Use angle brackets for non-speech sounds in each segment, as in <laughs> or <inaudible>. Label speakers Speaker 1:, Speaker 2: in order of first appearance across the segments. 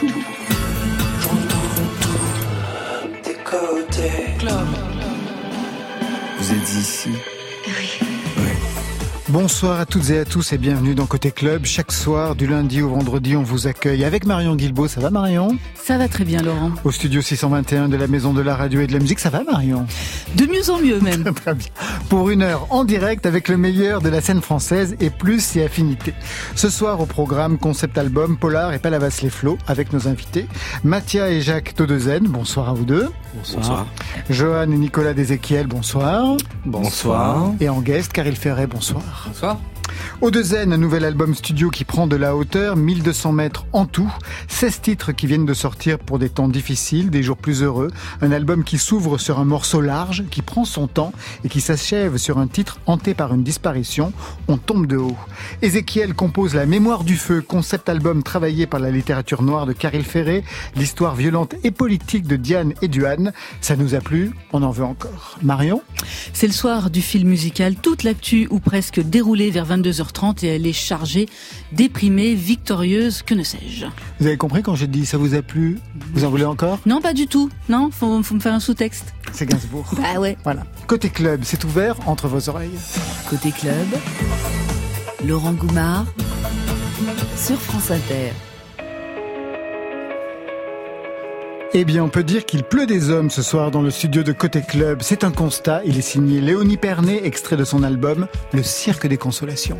Speaker 1: tout. J'entends tout des côtés. Club.
Speaker 2: Vous êtes ici
Speaker 3: Bonsoir à toutes et à tous et bienvenue dans Côté Club. Chaque soir, du lundi au vendredi, on vous accueille avec Marion Guilbault. Ça va Marion?
Speaker 4: Ça va très bien Laurent.
Speaker 3: Au studio 621 de la Maison de la Radio et de la Musique, ça va Marion?
Speaker 4: De mieux en mieux même. <laughs>
Speaker 3: Très bien. Pour une heure en direct avec le meilleur de la scène française et plus et affinités. Ce soir au programme Concept Album Polar et Palavas les Flots avec nos invités Mathia et Jacques Todezen. Bonsoir à vous deux.
Speaker 2: Bonsoir.
Speaker 3: Johan et Nicolas Deséquiel. Bonsoir.
Speaker 2: Bonsoir.
Speaker 3: Et en guest, Caril Ferret. Bonsoir.
Speaker 2: Bonsoir.
Speaker 3: Odezen, un nouvel album studio qui prend de la hauteur, 1200 mètres en tout, 16 titres qui viennent de sortir pour des temps difficiles, des jours plus heureux, un album qui s'ouvre sur un morceau large, qui prend son temps et qui s'achève sur un titre hanté par une disparition, On tombe de haut. Ézéchiel compose La mémoire du feu, concept album travaillé par la littérature noire de Caril Ferré, l'histoire violente et politique de Diane et Duane. Ça nous a plu, on en veut encore. Marion?
Speaker 4: C'est le soir du film musical, toute l'actu ou presque déroulée vers 22h30 et elle est chargée, déprimée, victorieuse, que ne sais-je.
Speaker 3: Vous avez compris quand j'ai dit ça vous a plu? Vous en voulez encore?
Speaker 4: Non, pas du tout. Non, faut, faut me faire un sous-texte.
Speaker 3: C'est Gainsbourg. <laughs>
Speaker 4: Bah ouais.
Speaker 3: Voilà. Côté club, c'est ouvert entre vos oreilles.
Speaker 5: Côté club, Laurent Goumard sur France Inter.
Speaker 3: Eh bien, on peut dire qu'il pleut des hommes ce soir dans le studio de Côté Club. C'est un constat. Il est signé Léonie Pernet, extrait de son album Le Cirque des Consolations.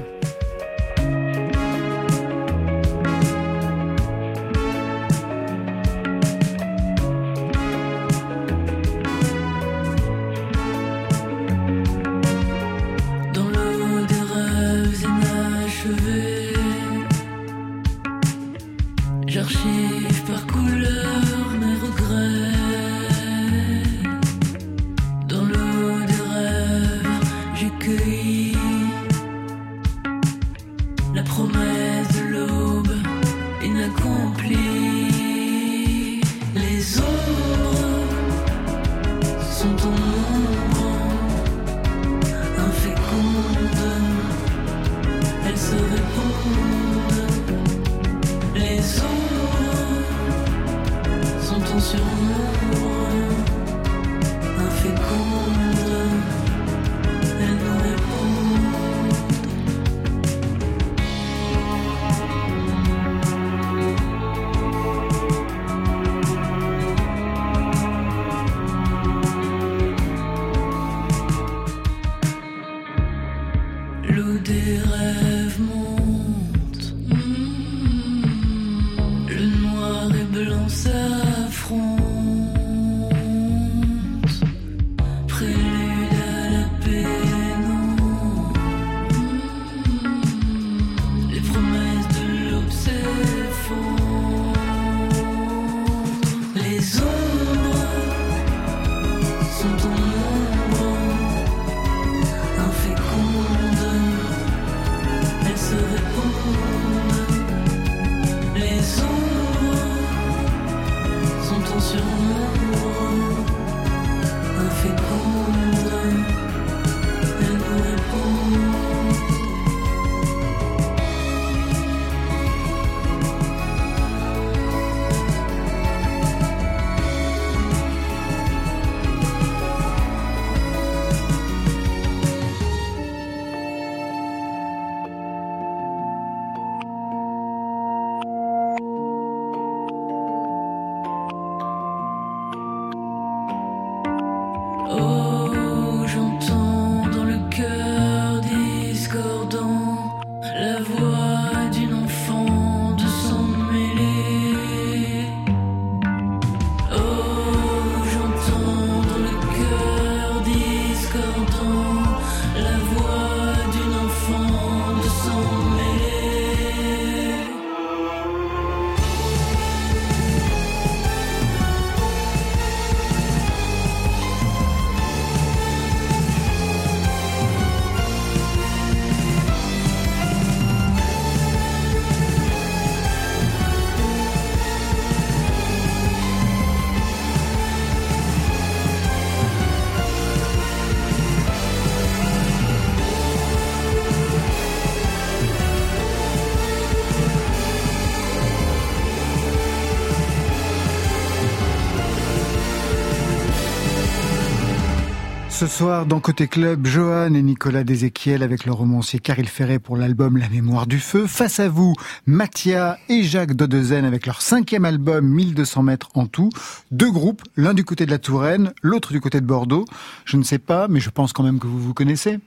Speaker 3: Ce soir dans Côté Club, Johan et Nicolas Deséquiel avec le romancier Caril Ferret pour l'album La mémoire du feu. Face à vous, Mathia et Jacques Dodezen avec leur cinquième album 1200 mètres en tout. Deux groupes, l'un du côté de la Touraine, l'autre du côté de Bordeaux. Je ne sais pas, mais je pense quand même que vous vous connaissez.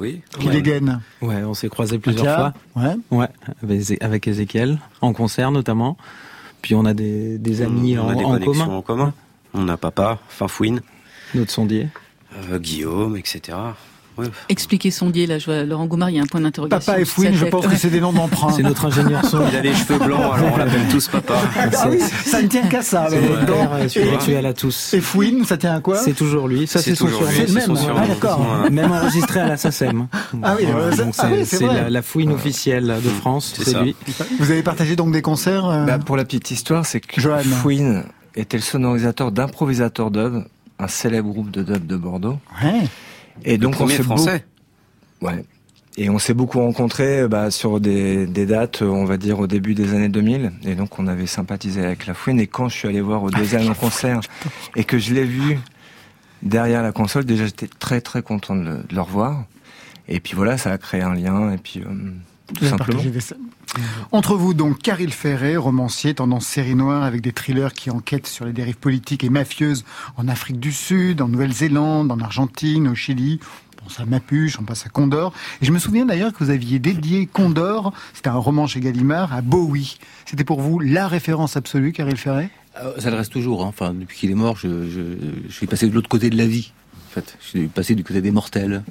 Speaker 2: Oui.
Speaker 3: Qui les gagne
Speaker 2: Ouais, on s'est croisés plusieurs
Speaker 3: Mathia
Speaker 2: fois.
Speaker 3: Ouais.
Speaker 2: Ouais, avec- Ezekiel, en concert notamment. Puis on a des, des amis
Speaker 6: on
Speaker 2: en,
Speaker 6: a des
Speaker 2: en commun.
Speaker 6: en commun. On a papa, Fafouine,
Speaker 2: Notre sondier.
Speaker 6: Euh, Guillaume, etc. Ouais.
Speaker 4: Expliquez sondier, là, je vois Laurent Goumard, il y a un point d'interrogation.
Speaker 3: Papa et Fouine, je pense que c'est des noms d'emprunt.
Speaker 2: C'est notre ingénieur son.
Speaker 6: Il a les cheveux blancs, alors on l'appelle tous papa.
Speaker 3: Ah oui, ça ne tient qu'à ça.
Speaker 2: C'est euh, spirituel à tous.
Speaker 3: et Fouine, ça tient à quoi?
Speaker 2: C'est toujours lui. Ça,
Speaker 6: C'est
Speaker 2: son
Speaker 6: toujours
Speaker 2: surnom.
Speaker 6: lui,
Speaker 3: C'est le même.
Speaker 6: surnom.
Speaker 3: Ah, d'accord.
Speaker 6: Ouais.
Speaker 2: Même enregistré à la SACEM.
Speaker 3: Ah oui,
Speaker 2: Voilà,
Speaker 3: ouais, ça-
Speaker 2: donc
Speaker 3: ah
Speaker 2: c'est
Speaker 3: oui, c'est
Speaker 2: la, fouine officielle de France,
Speaker 6: C'est
Speaker 2: lui.
Speaker 3: Vous avez partagé donc des concerts euh,
Speaker 7: Bah, pour la petite histoire, c'est que. Fouine était le sonorisateur d'improvisateur dub, un célèbre groupe de dub de Bordeaux.
Speaker 3: ouais.
Speaker 7: Et
Speaker 6: Le
Speaker 7: donc on
Speaker 6: premier
Speaker 7: s'est
Speaker 6: français.
Speaker 7: beau- Ouais. Et on s'est beaucoup rencontrés bah, sur des, des dates, on va dire, au début des années 2000. Et donc, on avait sympathisé avec la Fouine. Et quand je suis allé voir au deuxième concert et que je l'ai vu derrière la console, déjà, j'étais très, très content de le, de le revoir. Et puis voilà, ça a créé un lien. Et puis, euh, tout
Speaker 3: Vous
Speaker 7: simplement.
Speaker 3: Entre vous donc, Caril Ferret, romancier, tendance série noire avec des thrillers qui enquêtent sur les dérives politiques et mafieuses en Afrique du Sud, en Nouvelle-Zélande, en Argentine, au Chili. On pense à Mapuche, on passe à Condor. Et je me souviens d'ailleurs que vous aviez dédié Condor, c'était un roman chez Gallimard, à Bowie. C'était pour vous la référence absolue, Caril Ferret
Speaker 8: Euh, Ça le reste toujours. hein. Enfin, depuis qu'il est mort, je, je, je suis passé de l'autre côté de la vie. En fait, je suis passé du côté des mortels,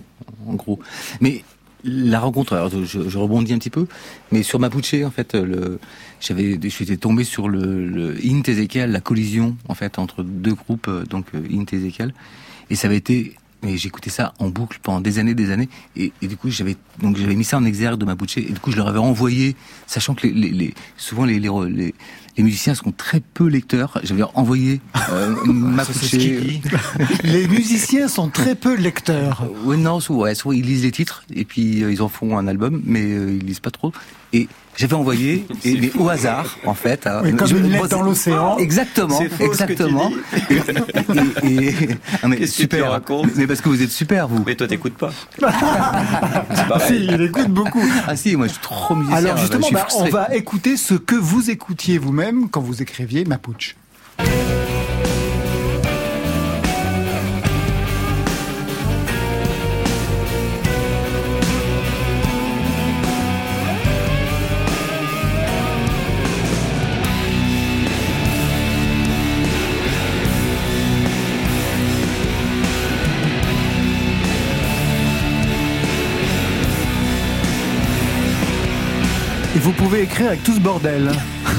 Speaker 8: en gros. Mais la rencontre, alors je, rebondis un petit peu, mais sur Mapuche, en fait, le, j'avais, je suis tombé sur le, le Int Ezekiel, la collision, en fait, entre deux groupes, euh, donc euh, Int Ezekiel, et ça avait été mais j'écoutais ça en boucle pendant des années, des années, et, et du coup j'avais donc j'avais mis ça en exergue de Mapuche, et du coup je leur avais envoyé, sachant que les, souvent les, les musiciens sont très peu lecteurs, j'avais envoyé euh, <laughs> Mapuche.
Speaker 3: Les musiciens sont très peu lecteurs.
Speaker 8: Euh, Ouais, non, soit, ouais, ils lisent les titres et puis euh, ils en font un album, mais euh, ils lisent pas trop. Et j'avais envoyé, <laughs> et, mais au hasard, en fait. euh,
Speaker 3: Oui, comme
Speaker 8: je-
Speaker 3: une lettre dans l'océan.
Speaker 8: Exactement,
Speaker 6: C'est faux, ce que tu
Speaker 8: exactement. Et, et- et- <laughs> mais
Speaker 6: Qu'est-ce que tu
Speaker 8: super.
Speaker 6: racontes
Speaker 8: mais parce que vous êtes super, vous.
Speaker 6: Mais toi, t'écoutes pas. <laughs>
Speaker 3: Si, il écoute beaucoup.
Speaker 8: Ah si, moi je suis trop musicien.
Speaker 3: Alors justement, bah, on va écouter ce que vous écoutiez vous-même quand vous écriviez Mapuche. Écrire avec tout ce bordel.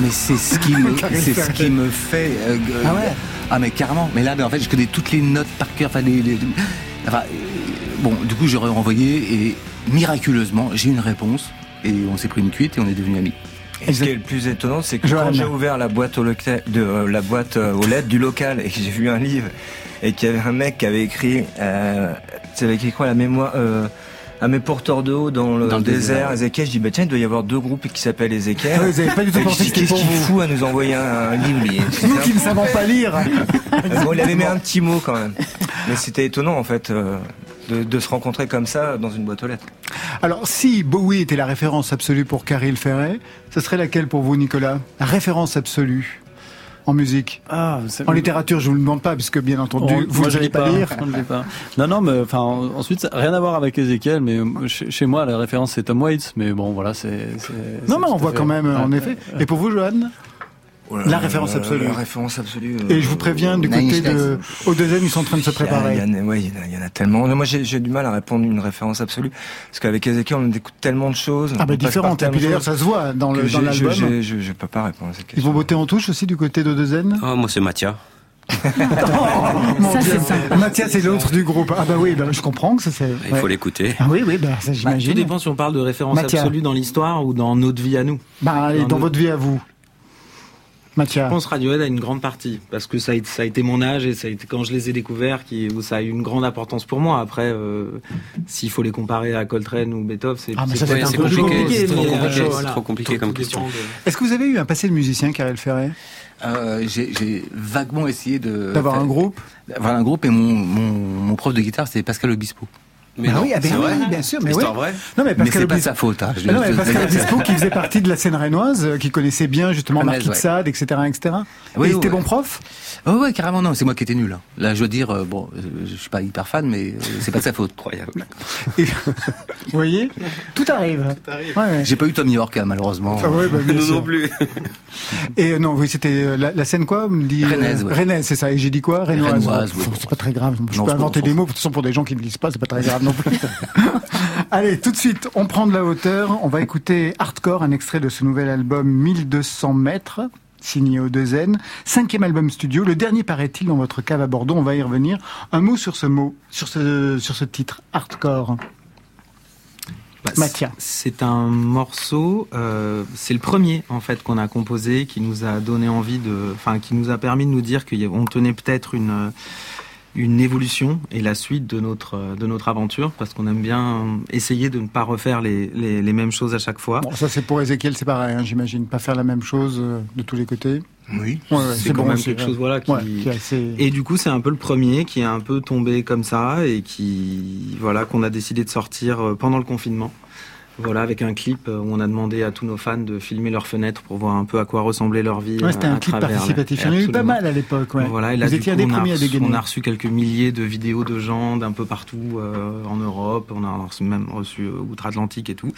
Speaker 8: Mais c'est ce qui me, <laughs> c'est ce qui me fait. euh,
Speaker 3: Ah ouais
Speaker 8: Ah mais carrément. Mais là, mais en fait, je connais toutes les notes par cœur. Enfin, les, les- enfin, euh, bon, du coup, j'aurais renvoyé et miraculeusement, j'ai eu une réponse et on s'est pris une cuite et on est devenus amis.
Speaker 7: Et ce qui est le plus étonnant, c'est que quand j'ai ouvert la boîte aux, loca- de, euh, la boîte euh, aux lettres du local et que j'ai vu un livre et qu'il y avait un mec qui avait écrit, euh, tu avais écrit quoi la mémoire euh, à mes porteurs de haut dans le,
Speaker 8: Dans le désert.
Speaker 7: Ézéchiel, je dis bah tiens il doit y avoir deux groupes qui s'appellent.
Speaker 3: Ah oui, vous avez pas du tout pensé que
Speaker 7: Qu'est-ce
Speaker 3: pour
Speaker 7: qu'il fout à nous envoyer un, livre
Speaker 3: Nous qui ne savons pas lire.
Speaker 7: Bon, il avait mis un petit mot quand même. Mais c'était étonnant en fait euh, de, de se rencontrer comme ça dans une boîte aux lettres.
Speaker 3: Alors, si Bowie était la référence absolue pour Caril Ferret, ce serait laquelle pour vous, Nicolas? La référence absolue en musique.
Speaker 9: Ah,
Speaker 3: En littérature, je vous le demande pas, puisque bien entendu,
Speaker 9: Oh,
Speaker 3: vous ne savez pas lire.
Speaker 9: pas. Non, non, mais enfin, en- ensuite, ça- rien à voir avec Ezekiel, mais euh, chez, chez moi, la référence c'est Tom Waits, mais bon, voilà, c'est.
Speaker 3: Non, mais on voit
Speaker 9: fait-
Speaker 3: quand même, en
Speaker 9: Ouais,
Speaker 3: effet.
Speaker 9: ouais.
Speaker 3: Et pour vous, Johan? La référence absolue.
Speaker 7: La référence absolue.
Speaker 3: Et je vous préviens, du côté de... Au deuxième, ils sont en train de se préparer.
Speaker 7: il y en a- ouais, il y en a- il y en a tellement. Moi, j'ai du mal à répondre une référence absolue. Parce qu'avec Ezekiel, on écoute tellement de choses.
Speaker 3: Ah bah différentes. Et puis d'ailleurs,
Speaker 7: choses
Speaker 3: ça se voit dans l'album.
Speaker 7: Je, je, je, peux pas répondre à cette
Speaker 3: Ils
Speaker 7: question.
Speaker 3: vont voter en touche aussi du côté d'Odezen
Speaker 6: Ah, moi, c'est Mathia.
Speaker 3: Mathias, <laughs> c'est l'autre du groupe. Ah bah oui, bah, je comprends que ça c'est...
Speaker 6: Il
Speaker 3: ouais.
Speaker 6: faut l'écouter.
Speaker 3: Ah oui, oui, bah, ça
Speaker 2: Bah,
Speaker 3: j'imagine.
Speaker 2: tout dépend si on parle de référence
Speaker 3: Mathia.
Speaker 2: absolue dans l'histoire ou dans notre vie à nous.
Speaker 3: Bah,
Speaker 2: Dans
Speaker 3: dans votre vie à vous. Mathia.
Speaker 2: Je pense Radiohead a une grande partie parce que ça a, été- ça a été mon âge et ça a été quand je les ai découverts qui, où ça a eu une grande importance pour moi. Après, euh, s'il faut les comparer à Coltrane ou Beethoven, c'est
Speaker 3: Ah,
Speaker 2: c'est- compliqué.
Speaker 3: compliqué, trop
Speaker 2: euh,
Speaker 3: compliqué, c'est
Speaker 2: voilà.
Speaker 6: trop compliqué
Speaker 2: Tout
Speaker 6: comme question.
Speaker 2: de-
Speaker 3: Est-ce que vous avez eu un passé de musicien, Karel Ferré?
Speaker 8: Euh, j'ai vaguement essayé de
Speaker 3: D'avoir un groupe?
Speaker 8: D'avoir un groupe et mon, mon, mon prof de guitare c'est Pascal Obispo.
Speaker 6: Mais
Speaker 3: Ah
Speaker 6: non,
Speaker 3: oui, ah ben oui,
Speaker 6: vrai
Speaker 3: oui, bien sûr, mais oui.
Speaker 6: vraie
Speaker 3: Non, mais
Speaker 8: Mais
Speaker 3: Pascal
Speaker 8: c'est pas sa faute. hein, je-
Speaker 3: Ah non, mais Pascal Obispo qui faisait partie de la scène rennoise, euh, qui connaissait bien justement Marquis de
Speaker 8: ouais.
Speaker 3: Sade, etc., etc.
Speaker 8: Oui,
Speaker 3: Et c'était
Speaker 8: ouais.
Speaker 3: bon prof?
Speaker 8: Oh ouais, carrément non, c'est moi qui étais nul. hein. Là, je dois dire, euh, bon, euh, je suis pas hyper fan, mais euh, c'est pas de sa faute.
Speaker 6: Incroyable. <laughs>
Speaker 3: Et- <laughs> Vous voyez? Tout arrive. Ouais, ouais.
Speaker 8: J'ai pas eu Tom York, hein, malheureusement.
Speaker 3: Ah ouais, bah, bien
Speaker 6: Nous
Speaker 3: sûr.
Speaker 6: non plus. <laughs>
Speaker 3: Et euh, non, oui, c'était euh, la, la scène quoi me
Speaker 8: ouais.
Speaker 3: Rennaise, c'est ça. Et j'ai dit quoi?
Speaker 8: Oui.
Speaker 3: C'est pas très grave. Je
Speaker 8: Non,
Speaker 3: peux inventer des mots. De toute façon, pour des gens qui ne lisent pas, c'est pas très grave non plus. <laughs> Allez, tout de suite, on prend de la hauteur. On va écouter Hardcore, un extrait de ce nouvel album 1200 mètres. Signé au 2N, cinquième album studio, le dernier paraît-il dans votre cave à Bordeaux? On va y revenir. Un mot sur ce mot, sur ce sur ce titre, hardcore.
Speaker 2: Bah,
Speaker 3: Mathia.
Speaker 2: c'est- C'est un morceau, euh, c'est le premier en fait qu'on a composé, qui nous a donné envie de, enfin qui nous a permis de nous dire qu'on tenait peut-être une euh, une évolution et la suite de notre euh, de notre aventure, parce qu'on aime bien essayer de ne pas refaire les, les, les mêmes choses à chaque fois.
Speaker 3: Bon, ça c'est pour Ezekiel, c'est pareil, hein, j'imagine. Pas faire la même chose euh, de tous les côtés.
Speaker 8: Oui.
Speaker 3: Ouais, ouais,
Speaker 2: c'est quand
Speaker 3: bon
Speaker 2: même quelque chose voilà qui,
Speaker 3: Ouais, qui est assez...
Speaker 2: Et du coup, c'est un peu le premier qui est un peu tombé comme ça et qui, voilà, qu'on a décidé de sortir euh, pendant le confinement. Voilà, avec un clip euh, où on a demandé à tous nos fans de filmer leurs fenêtres pour voir un peu à quoi ressemblait leur vie.
Speaker 3: Ouais, c'était
Speaker 2: euh,
Speaker 3: un clip participatif. Il y en a eu pas mal à l'époque. Ouais.
Speaker 2: Voilà, et là,
Speaker 3: Vous étiez
Speaker 2: coup,
Speaker 3: des
Speaker 2: on a
Speaker 3: premiers à
Speaker 2: reçu-
Speaker 3: dégainer.
Speaker 2: On a reçu quelques milliers de vidéos de gens d'un peu partout euh, en Europe. On a reçu- même reçu euh, outre-Atlantique et tout.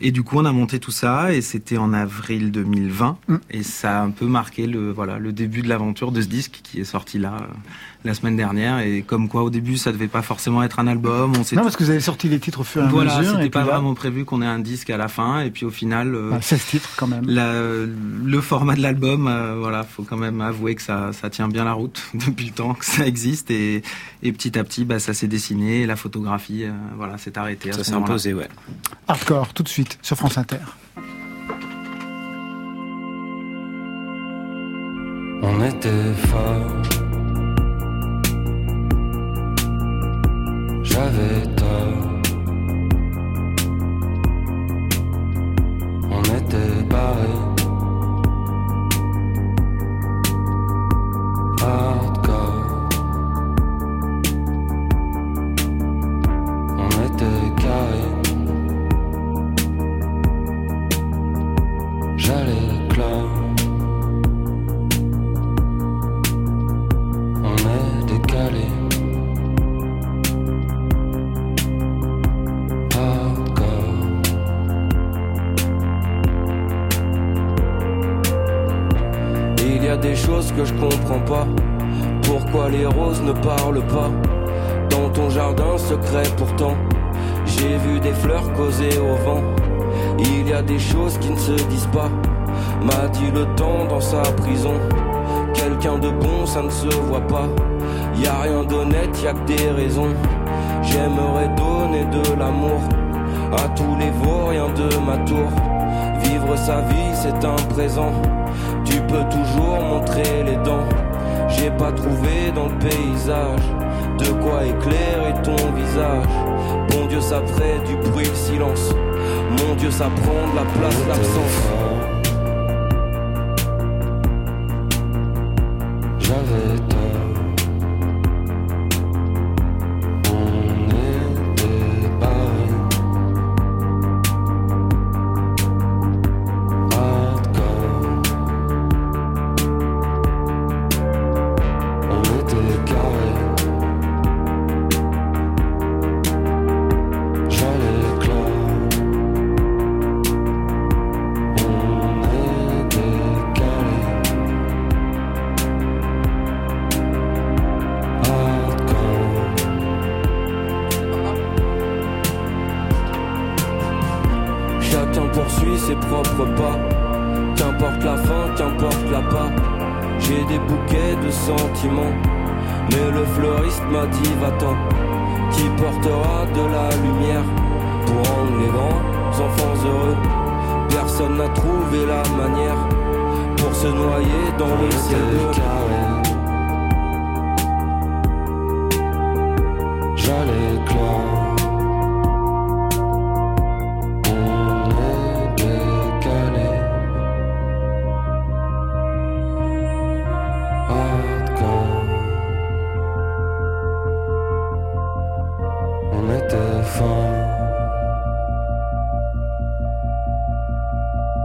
Speaker 2: Et du coup, on a monté tout ça et c'était en avril 2020.
Speaker 3: Mm.
Speaker 2: Et ça a un peu marqué le voilà le début de l'aventure de ce disque qui est sorti là euh, la semaine dernière. Et comme quoi, au début, ça devait pas forcément être un album. On s'est
Speaker 3: Non, parce que vous avez sorti les titres au fur et à
Speaker 2: voilà,
Speaker 3: mesure.
Speaker 2: c'était
Speaker 3: et
Speaker 2: pas
Speaker 3: là,
Speaker 2: vraiment prévu qu'on ait un disque à la fin. Et puis au final. euh,
Speaker 3: bah, 16 titres quand même.
Speaker 2: la- le format de l'album, euh, voilà, faut quand même avouer que ça, ça tient bien la route <laughs> depuis le temps que ça existe et, et petit à petit, bah, ça s'est dessiné, et la photographie, euh, voilà, s'est arrêtée.
Speaker 6: Ça s'est imposé, ouais.
Speaker 3: Hardcore, tout de suite, sur France Inter.
Speaker 10: On était fort. J'avais tort. Montrer les dents. J'ai pas trouvé dans le paysage de quoi éclairer ton visage. Bon Dieu, ça ferait du bruit, le silence. Mon Dieu, ça prend de la place, l'absence.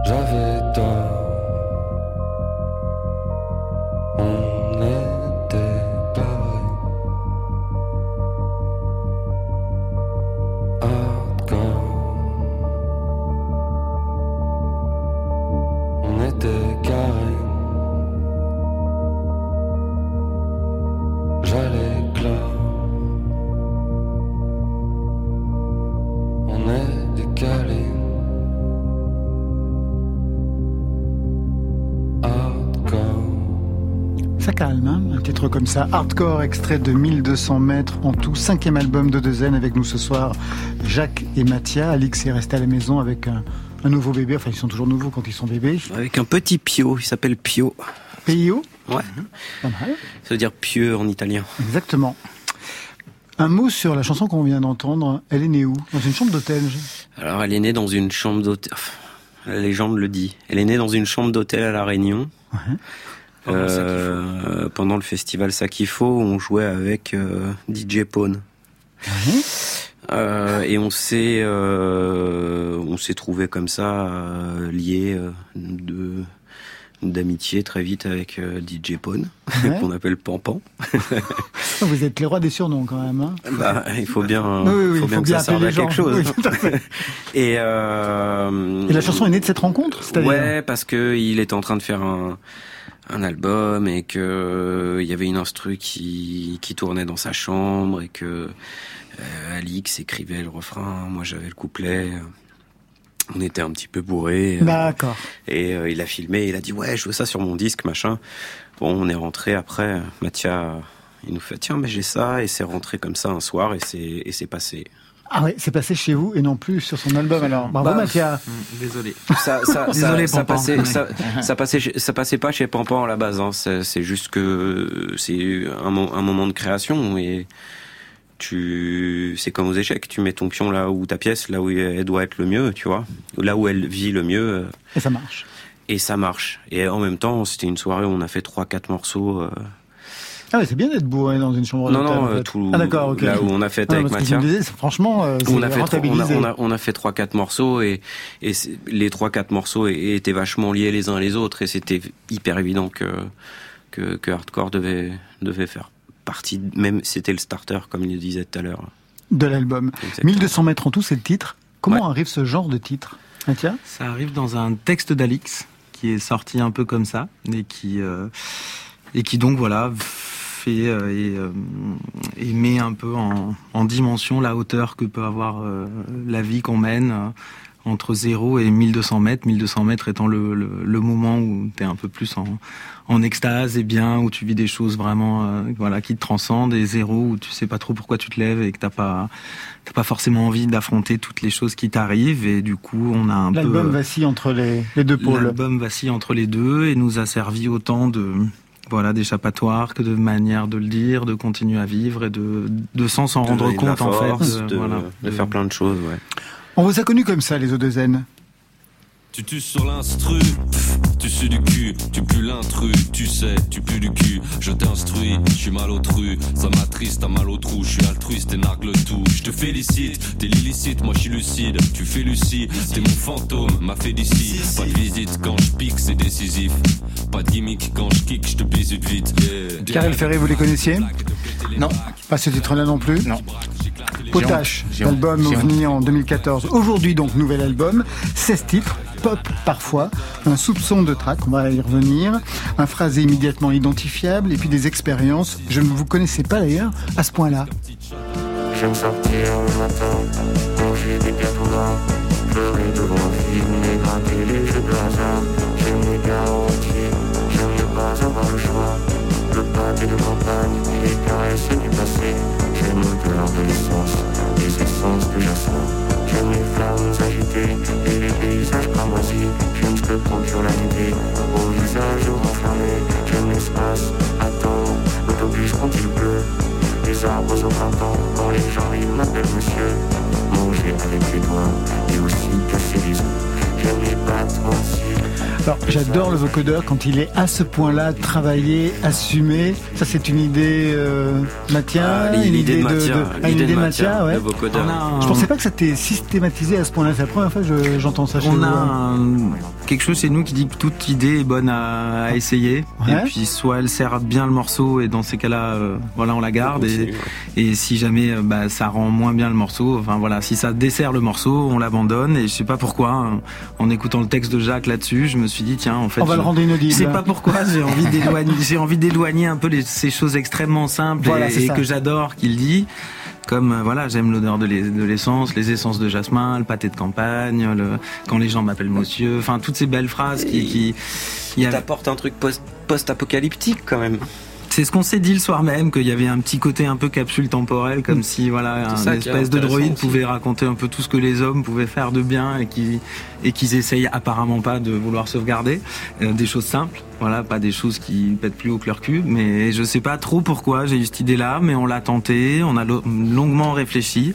Speaker 10: J'avais tort.
Speaker 3: Ça. Hardcore, extrait de 1200 mètres en tout. Cinquième album de Dezen avec nous ce soir. Jacques et Mathia. Alix est resté à la maison avec un, un nouveau bébé. Enfin, ils sont toujours nouveaux quand ils sont bébés.
Speaker 6: Avec un petit Pio, il s'appelle Pio.
Speaker 3: Pio
Speaker 6: Ouais.
Speaker 3: Pas mal.
Speaker 6: Ça veut dire pieux en italien.
Speaker 3: Exactement. Un mot sur la chanson qu'on vient d'entendre. Elle est née où? Dans une chambre d'hôtel.
Speaker 6: Alors, elle est née dans une chambre d'hôtel. Enfin, la légende le dit. Elle est née dans une chambre d'hôtel à La Réunion.
Speaker 2: Pendant le
Speaker 6: Euh, pendant le festival Sakifo, on jouait avec euh, DJ Pone. Euh, et on s'est euh, on s'est trouvé comme ça euh, lié euh, de d'amitié très vite avec DJ Pone
Speaker 3: Ouais. <laughs>
Speaker 6: qu'on appelle Pampan. <laughs>
Speaker 3: Vous êtes les rois des surnoms quand même. Hein
Speaker 6: Bah, il faut bien,
Speaker 3: Oui, oui,
Speaker 6: faut
Speaker 3: il
Speaker 6: bien
Speaker 3: faut
Speaker 6: que
Speaker 3: bien
Speaker 6: ça serve à quelque chose.
Speaker 3: Oui. <laughs>
Speaker 6: Et, euh,
Speaker 3: Et la chanson est née de cette rencontre c'est-à-dire
Speaker 6: Ouais, parce que il était en train de faire un, un album et que euh, il y avait une instru qui, qui tournait dans sa chambre et que euh, Alix écrivait le refrain, moi j'avais le couplet. On était un petit peu bourrés. euh,
Speaker 3: D'accord.
Speaker 6: et euh, il a filmé, il a dit ouais, je veux ça sur mon disque, machin. Bon, on est rentré après. Mathia, il nous fait tiens, mais j'ai ça, et c'est rentré comme ça un soir, et c'est et c'est passé.
Speaker 3: Ah ouais, c'est passé chez vous et non plus sur son album alors. Bravo
Speaker 6: Bah,
Speaker 3: Mathia.
Speaker 2: Désolé.
Speaker 6: Ça, ça, <laughs>
Speaker 2: Désolé,
Speaker 6: ça, ça passait, ça, ça passait, chez- ça passait pas chez Pampan à la base. Hein. C'est c'est juste que c'est un moment de création et tu, c'est comme aux échecs. Tu mets ton pion là où ta pièce, là où elle doit être le mieux, tu vois, là où elle vit le mieux. euh,
Speaker 3: Et ça marche.
Speaker 6: Et ça marche. Et en même temps, c'était une soirée où on a fait trois, quatre morceaux. euh,
Speaker 3: Ah ouais, c'est bien d'être bourré dans une chambre
Speaker 6: Non,
Speaker 3: d'hôtel.
Speaker 6: non,
Speaker 3: en
Speaker 6: euh,
Speaker 3: fait.
Speaker 6: tout-
Speaker 3: Ah d'accord,
Speaker 6: là où on a fait
Speaker 3: Ah,
Speaker 6: avec Mathia.
Speaker 3: franchement, euh, c'est
Speaker 6: on a fait trois, on a,
Speaker 3: rentabilisé.
Speaker 6: on a, on a fait trois quatre morceaux et les trois quatre morceaux étaient vachement liés les uns les autres et c'était hyper évident que que, que hardcore devait devait faire partie même c'était le starter comme il le disait tout à l'heure.
Speaker 3: De l'album.
Speaker 6: Exactement.
Speaker 3: 1200 mètres en tout, c'est le titre. Comment
Speaker 6: Ouais.
Speaker 3: arrive ce genre de titre Mathia
Speaker 2: Ça arrive dans un texte d'Alix qui est sorti un peu comme ça et qui euh, et qui donc voilà euh, et, euh, et met un peu en, en dimension la hauteur que peut avoir euh, la vie qu'on mène entre 0 et 1200 mètres. 1200 mètres étant le, le, le moment où tu es un peu plus en, en extase et bien, où tu vis des choses vraiment euh, voilà qui te transcendent, et 0 où tu sais pas trop pourquoi tu te lèves et que t'as pas t'as pas forcément envie d'affronter toutes les choses qui t'arrivent et du coup on a un peu
Speaker 3: L'album vacille entre les, les deux pôles.
Speaker 2: L'album vacille entre les deux et nous a servi autant de voilà d'échappatoire que de manière de le dire, de continuer à vivre et de, de sans s'en rendre compte en
Speaker 6: force,
Speaker 2: fait.
Speaker 6: de,
Speaker 2: voilà,
Speaker 6: de faire plein de choses. Ouais.
Speaker 3: On vous a connu comme ça, les Odezen
Speaker 11: Tu tues sur l'instru, tu sues du cul, tu pues l'intrus, tu sais, tu pues du cul, je t'instruis, je suis mal autrui, ça m'attriste, t'as mal au trou, je suis altruiste et nargue le tout, je te félicite, t'es l'illicite, moi je suis lucide, tu fais lucide, t'es mon fantôme, m'a fait d'ici, pas de visite, quand je pique c'est décisif, pas de gimmick, quand je kick, je te bise vite, yeah.
Speaker 3: Karel Ferré, vous les connaissiez?
Speaker 8: Non.
Speaker 3: Pas ce titre-là non plus?
Speaker 8: Non.
Speaker 3: Potache, l'album
Speaker 8: honte.
Speaker 3: OVNI en 2014. Aujourd'hui donc, nouvel album, 16 titres, pop parfois, un soupçon de track, on va y revenir, un phrasé immédiatement identifiable et puis des expériences. Je ne vous connaissais pas d'ailleurs à ce point-là.
Speaker 10: J'aime sortir le matin, manger des là, pleurer devant un film et gratter les jeux de hasard. J'aime les garanties, j'aime ne pas avoir le choix. Le pâté de campagne les caresses du passé. J'aime l'odeur de l'essence, des essences que j'assois. Sur les fleurs agitées et les paysages paroisis J'aime ce que procure la nuit Au visage
Speaker 12: renfermé
Speaker 11: J'aime l'espace, attends L'autobus quand il pleut Les arbres au printemps Quand les gens ils m'appellent
Speaker 12: monsieur Manger avec les doigts Et aussi casser les os J'aime les battements
Speaker 3: alors, j'adore le vocodeur quand il est à ce point-là, travaillé, assumé. Ça, c'est une idée, euh,
Speaker 6: Ah,
Speaker 3: une
Speaker 6: de
Speaker 3: idée ah, une
Speaker 6: de
Speaker 3: ouais.
Speaker 6: vocodeur.
Speaker 2: Un-
Speaker 3: Je pensais pas que c'était systématisé à ce point-là. C'est la première fois que je- j'entends ça chez
Speaker 2: On
Speaker 3: vous.
Speaker 2: a
Speaker 3: hein.
Speaker 2: un- quelque chose chez nous qui dit que toute idée est bonne à, à essayer.
Speaker 3: Ouais.
Speaker 2: Et puis soit elle sert bien le morceau et dans ces cas-là, euh, voilà, on la garde. Et, et si jamais euh, bah, ça rend moins bien le morceau, enfin voilà, si ça dessert le morceau, on l'abandonne. Et je sais pas pourquoi, hein, en écoutant le texte de Jacques là-dessus, je me suis dit tiens, en fait,
Speaker 3: On va
Speaker 2: je-
Speaker 3: le rendre inaudible.
Speaker 2: Je sais pas pourquoi, j'ai envie <laughs> d'éloigner, j'ai envie d'éloigner un peu les- ces choses extrêmement simples
Speaker 3: Voilà,
Speaker 2: et,
Speaker 3: c'est
Speaker 2: que j'adore qu'il dit. Comme euh, voilà, j'aime l'odeur de l'es- de l'essence, les essences de jasmin, le pâté de campagne, le, quand les gens m'appellent monsieur, enfin toutes ces belles phrases qui, qui a-
Speaker 6: T'apportes un truc post- post-apocalyptique quand même.
Speaker 2: C'est ce qu'on s'est dit le soir même qu'il y avait un petit côté un peu capsule temporelle, comme si voilà un espèce de droïde
Speaker 6: aussi.
Speaker 2: pouvait raconter un peu tout ce que les hommes pouvaient faire de bien et qui et qu'ils essayent apparemment pas de vouloir sauvegarder Euh, des choses simples, voilà, pas des choses qui pètent plus haut que leur cul. Mais je sais pas trop pourquoi j'ai eu cette idée-là, mais on l'a tenté, on a lo- longuement réfléchi.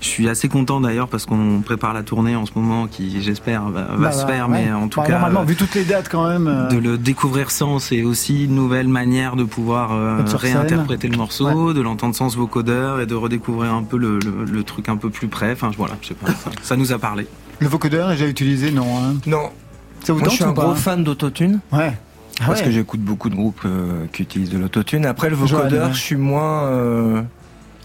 Speaker 2: Je suis assez content d'ailleurs parce qu'on prépare la tournée en ce moment qui j'espère va, va
Speaker 3: Bah,
Speaker 2: se
Speaker 3: bah,
Speaker 2: faire,
Speaker 3: ouais.
Speaker 2: mais en tout
Speaker 3: Bah,
Speaker 2: cas
Speaker 3: Normalement, vu toutes les dates quand même. euh,
Speaker 2: de le découvrir sans, c'est aussi une nouvelle manière de pouvoir euh,
Speaker 3: scène.
Speaker 2: réinterpréter le morceau, de l'entendre sans ce vocodeur et de redécouvrir un peu le, le- le truc un peu plus près. Enfin, voilà, je sais pas, ça, ça nous a parlé.
Speaker 3: Le vocodeur est déjà utilisé, non hein
Speaker 7: Non.
Speaker 3: Ça vous
Speaker 7: Moi,
Speaker 3: tente
Speaker 7: je suis un
Speaker 3: pas?
Speaker 7: gros fan d'autotune.
Speaker 3: Ouais. Ah
Speaker 7: Parce
Speaker 3: ouais.
Speaker 7: que j'écoute beaucoup de groupes euh, qui utilisent de l'autotune. Après, le vocodeur, je suis moins.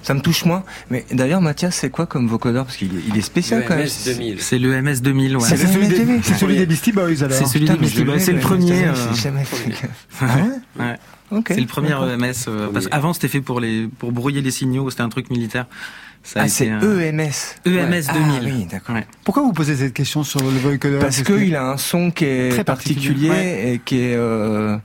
Speaker 7: Euh, ça me touche moins. Mais d'ailleurs, Mathias, c'est quoi comme vocodeur? Parce qu'il est, il est spécial quand même.
Speaker 6: EMS 2000.
Speaker 2: C'est le MS 2000, ouais.
Speaker 3: C'est celui,
Speaker 7: le
Speaker 3: des, celui des Beastie Boys alors.
Speaker 2: C'est celui
Speaker 7: Putain,
Speaker 2: des Beastie Boys, c'est le premier.
Speaker 7: j'ai
Speaker 2: euh,
Speaker 7: jamais fait.
Speaker 3: Ouais
Speaker 2: ouais.
Speaker 7: Ok.
Speaker 2: C'est le premier. EMS. euh, parce qu'avant, c'était fait pour les pour brouiller les signaux. C'était un truc militaire. Ça a
Speaker 7: Ah, c'est
Speaker 2: un-
Speaker 7: EMS.
Speaker 2: EMS
Speaker 7: Ah
Speaker 2: 2000.
Speaker 7: oui, d'accord.
Speaker 2: Ouais.
Speaker 3: Pourquoi vous posez cette question sur le vocodeur?
Speaker 7: Parce qu'il a un son qui est
Speaker 3: Très
Speaker 7: particulier,
Speaker 3: particulier,
Speaker 7: et qui est euh,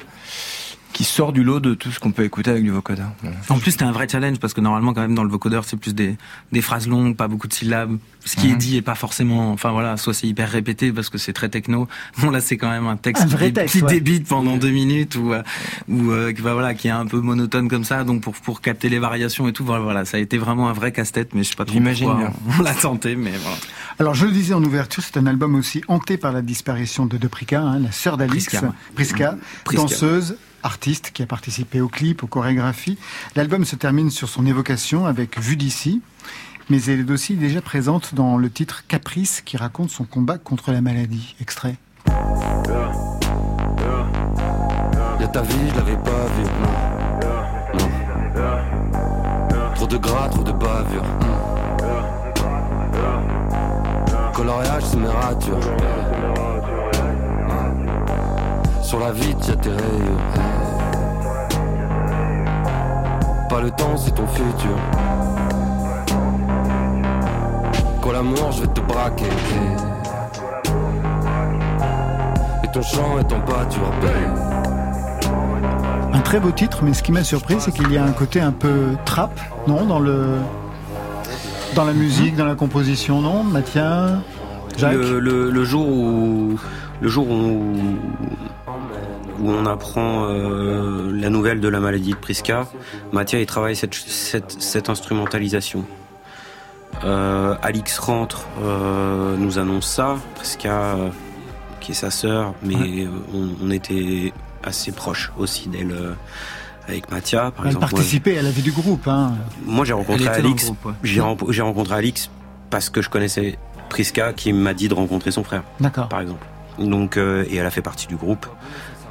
Speaker 7: qui sort du lot de tout ce qu'on peut écouter avec du vocodeur. Voilà.
Speaker 2: En plus, c'était un vrai challenge parce que normalement, quand même, dans le vocodeur, c'est plus des, des phrases longues, pas beaucoup de syllabes. Ce qui
Speaker 7: Mhm.
Speaker 2: est dit est pas forcément, enfin voilà, soit c'est hyper répété parce que c'est très techno. Bon, là, c'est quand même un texte
Speaker 3: Un
Speaker 2: qui,
Speaker 3: vrai
Speaker 2: dé-
Speaker 3: texte,
Speaker 2: qui
Speaker 3: ouais.
Speaker 2: débite pendant deux minutes ou, euh, ou euh, qui va, voilà, qui est un peu monotone comme ça. Donc, pour, pour capter les variations et tout, voilà, voilà, ça a été vraiment un vrai casse-tête, mais je sais pas trop
Speaker 7: J'imagine bien.
Speaker 2: on l'a tenté, mais voilà.
Speaker 3: Alors je le disais en ouverture, c'est un album aussi hanté par la disparition de Deprica, hein, la sœur d'Alix,
Speaker 2: Prisca.
Speaker 3: Prisca,
Speaker 2: Prisca.
Speaker 3: danseuse, artiste qui a participé au clip, aux chorégraphies. L'album se termine sur son évocation avec Vue d'ici, mais elle est aussi déjà présente dans le titre Caprice qui raconte son combat contre la maladie. Extrait.
Speaker 10: Trop de gras, trop de bavure. Coloriage, c'est mes ratures. Sur la vitre, y'a tes rayures. Pas le temps, c'est ton futur. Quand l'amour, je vais te braquer. Et ton chant est en pâture.
Speaker 3: Un très beau titre, mais ce qui m'a surpris, c'est qu'il y a un côté un peu trap, non, dans le dans la musique, dans la composition, non, Mathia, Jacques.
Speaker 6: Le, le- le jour où le jour où, où on apprend euh, la nouvelle de la maladie de Prisca, Mathia il travaille cette, cette, cette instrumentalisation. Euh, Alix rentre, euh, nous annonce ça. Prisca, qui est sa sœur, mais
Speaker 3: Ouais.
Speaker 6: on, on était assez proches aussi d'elle avec Mathia, par
Speaker 3: Elle
Speaker 6: exemple. Moi,
Speaker 3: participait à la vie du groupe. Hein.
Speaker 6: moi, j'ai rencontré Alix.
Speaker 2: ouais.
Speaker 6: J'ai ren- j'ai rencontré Alix parce que je connaissais Prisca qui m'a dit de rencontrer son frère,
Speaker 3: D'accord.
Speaker 6: par exemple. Donc, euh, et elle a fait partie du groupe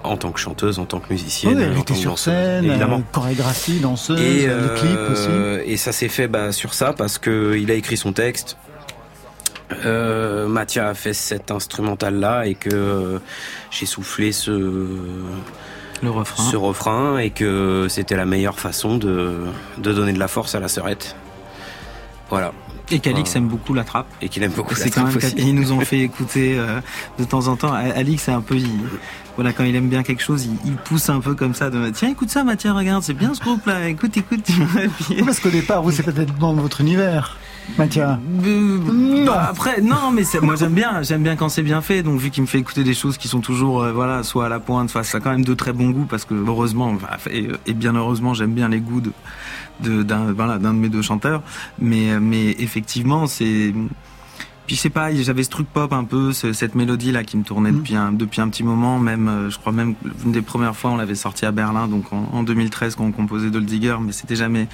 Speaker 6: en tant que chanteuse, en tant que musicienne.
Speaker 3: Oui, elle
Speaker 6: en
Speaker 3: était sur
Speaker 6: danseuse,
Speaker 3: scène,
Speaker 6: évidemment.
Speaker 3: euh, chorégraphie, danseuse,
Speaker 6: Et,
Speaker 3: le clip aussi.
Speaker 6: euh, et ça s'est fait bah, sur ça parce que il a écrit son texte. Euh, Mathia a fait cet instrumental là et que euh, j'ai soufflé ce
Speaker 2: Le refrain.
Speaker 6: ce refrain et que c'était la meilleure façon de, de donner de la force à la sœurette. Voilà.
Speaker 2: Et qu'Alix
Speaker 6: Euh,
Speaker 2: aime beaucoup la trappe.
Speaker 6: Et qu'il aime beaucoup la
Speaker 2: C'est quand
Speaker 6: trappe
Speaker 2: même ils nous ont fait écouter euh, de temps en temps. Alix c'est un peu il- voilà quand il aime bien quelque chose, il, il pousse un peu comme ça de tiens écoute ça Mathieu regarde c'est bien ce groupe là écoute écoute. <laughs>
Speaker 3: Parce qu'au départ, vous, c'est peut-être dans votre univers. Mathias
Speaker 2: Euh, bah, après, non, mais moi j'aime bien, j'aime bien quand c'est bien fait. Donc vu qu'il me fait écouter des choses qui sont toujours, euh, voilà, soit à la pointe, enfin, ça a quand même de très bons goûts parce que heureusement, et, et bien heureusement, j'aime bien les goûts de- d'un voilà, d'un de mes deux chanteurs. Mais euh, mais effectivement, c'est puis je sais pas, j'avais ce truc pop un peu, ce- cette mélodie là qui me tournait depuis un depuis un petit moment. Même, euh, je crois même une des premières fois, on l'avait sorti à Berlin, donc en, en 2013 quand on composait Doll Digger, mais c'était jamais.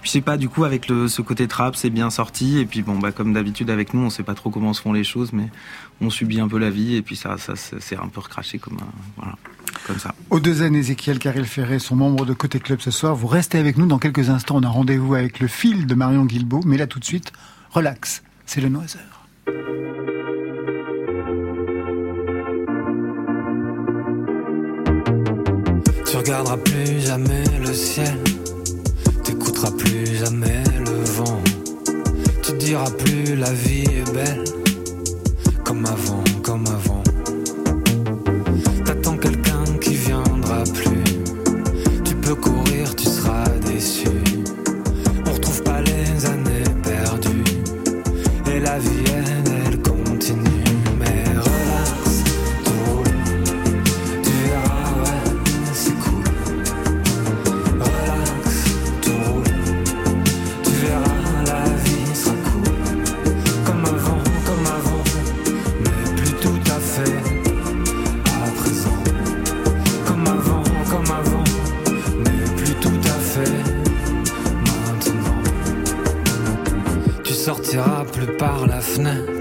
Speaker 2: Puis je sais pas, du coup avec le ce côté trap, c'est bien sorti. Et puis bon, bah comme d'habitude avec nous, on sait pas trop comment se font les choses, mais on subit un peu la vie et puis ça, ça c'est c'est un peu recraché comme un, voilà, comme ça.
Speaker 3: Aux deux N, Ézéchiel Caril Ferré sont membres de Côté Club ce soir. Vous restez avec nous dans quelques instants. On a rendez-vous avec le fil de Marion Guilbeault. Mais là, tout de suite, relax. C'est le Noiseur.
Speaker 13: Tu regarderas plus jamais le ciel, t'écouteras plus jamais le vent. Tu diras plus la vie est belle, par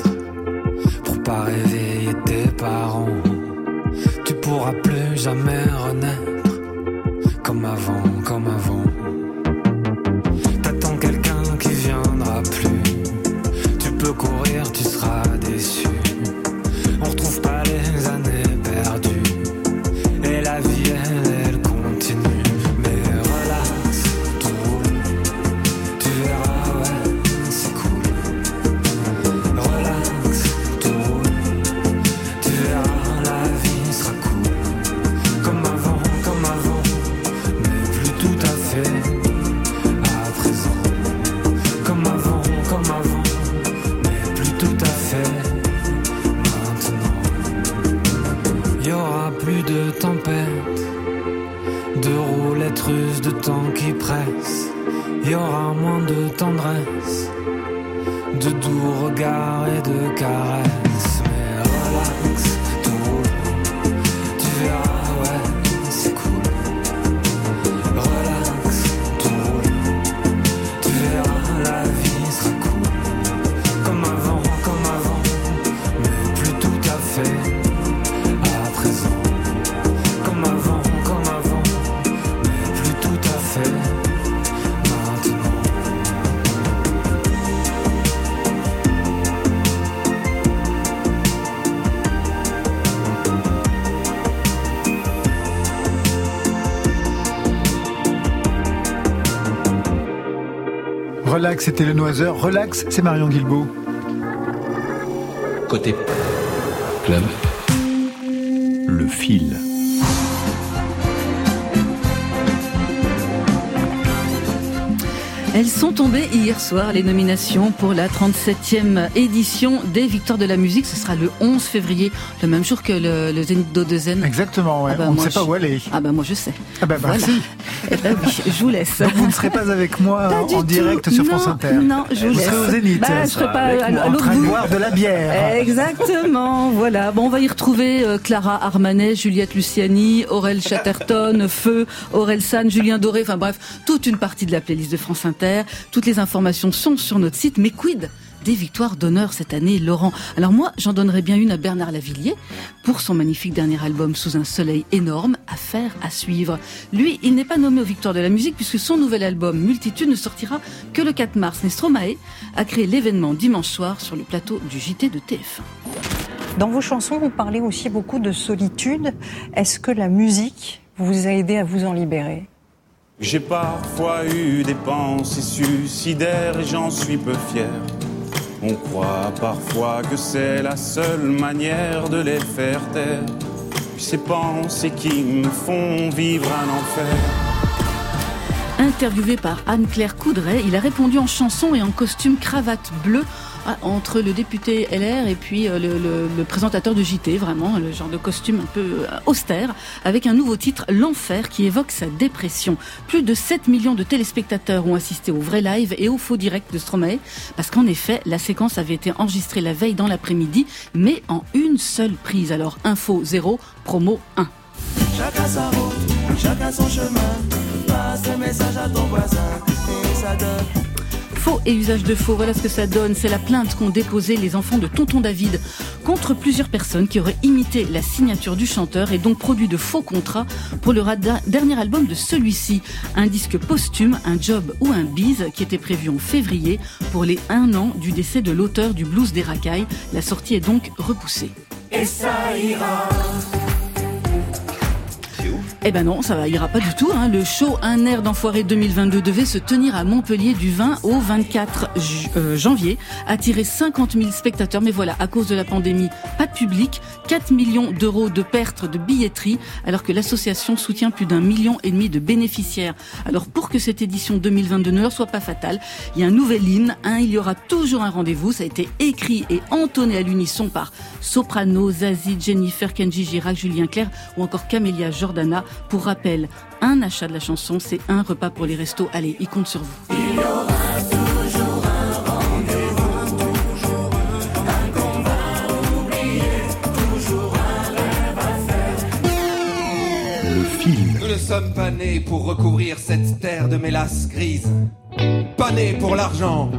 Speaker 3: C'était le Noiseur. Relax, c'est Marion Guilbeault.
Speaker 8: Côté club, le fil.
Speaker 4: Elles sont tombées hier soir, les nominations pour la 37e édition des Victoires de la musique. Ce sera le 11 février, le même jour que le, le Zénith d'Odezen.
Speaker 3: Exactement, ouais.
Speaker 4: Ah bah,
Speaker 3: on ne sait pas où aller.
Speaker 4: Ah bah moi je sais.
Speaker 3: Ah bah,
Speaker 4: Voilà.
Speaker 3: merci.
Speaker 4: Eh ben oui, je vous laisse.
Speaker 3: Donc vous ne serez pas avec moi
Speaker 4: Pas
Speaker 3: en direct
Speaker 4: tout.
Speaker 3: sur
Speaker 4: Non,
Speaker 3: France Inter.
Speaker 4: non, je vous
Speaker 3: serez
Speaker 4: laisse.
Speaker 3: au Zénith.
Speaker 4: Bah, je serai pas à-
Speaker 3: en
Speaker 4: l'autre
Speaker 3: train de boire de la bière.
Speaker 4: Exactement, voilà. Bon, on va y retrouver euh, Clara Armanet, Juliette Luciani, Aurel Chatterton, Feu, Aurel San, Julien Doré, enfin bref, toute une partie de la playlist de France Inter. Toutes les informations sont sur notre site, mais quid des victoires d'honneur cette année, Laurent. Alors moi, j'en donnerais bien une à Bernard Lavillier pour son magnifique dernier album Sous un soleil énorme, Affaire à suivre. Lui, il n'est pas nommé aux victoires de la musique puisque son nouvel album Multitude ne sortira que le 4 mars. Mais Stromae a créé l'événement dimanche soir sur le plateau du JT de TF1.
Speaker 14: Dans vos chansons, vous parlez aussi beaucoup de solitude. Est-ce que la musique vous a aidé à vous en libérer?
Speaker 15: J'ai parfois eu des pensées suicidaires et j'en suis peu fier. On croit parfois que c'est la seule manière de les faire taire. Puis ces pensées qui me font vivre un enfer.
Speaker 4: Interviewé par Anne-Claire Coudray, il a répondu en chanson et en costume cravate bleue entre le député LR et puis euh, le présentateur de JT, vraiment le genre de costume un peu euh, austère, avec un nouveau titre, L'Enfer, qui évoque sa dépression. Plus de 7 millions de téléspectateurs ont assisté au vrai live et au faux direct de Stromae, parce qu'en effet, la séquence avait été enregistrée la veille dans l'après-midi, mais en une seule prise. Alors, info 0, promo 1.
Speaker 16: Chacun sa route, chacun son chemin. Passe le message à ton voisin et ça donne.
Speaker 4: Faux et usage de faux, voilà ce que ça donne. C'est la plainte qu'ont déposé les enfants de Tonton David contre plusieurs personnes qui auraient imité la signature du chanteur et donc produit de faux contrats pour le dernier album de celui-ci. Un disque posthume, un job ou un bise qui était prévu en février pour les un an du décès de l'auteur du blues des racailles. La sortie est donc repoussée.
Speaker 16: Et ça.
Speaker 4: Eh ben non, ça va, ira pas du tout. Hein. Le show Un air d'enfoiré 2022 devait se tenir à Montpellier du 20 au 24 ju- euh, janvier, attirer 50 000 spectateurs. Mais voilà, à cause de la pandémie, pas de public, 4 millions d'euros de pertes de billetterie, alors que l'association soutient plus d'un million et demi de bénéficiaires. Alors pour que cette édition 2022 ne leur soit pas fatale, il y a un nouvel hymne. Hein, il y aura toujours un rendez-vous. Ça a été écrit et entonné à l'unisson par Soprano, Zazie, Jennifer, Kenji Girac, Julien Clerc ou encore Camélia Jordana. Pour rappel, un achat de la chanson, c'est un repas pour les restos. Allez, il compte sur vous.
Speaker 17: Le film.
Speaker 18: Nous ne sommes pas nés pour recouvrir cette terre de mélasse grise. Pas nés pour l'argent.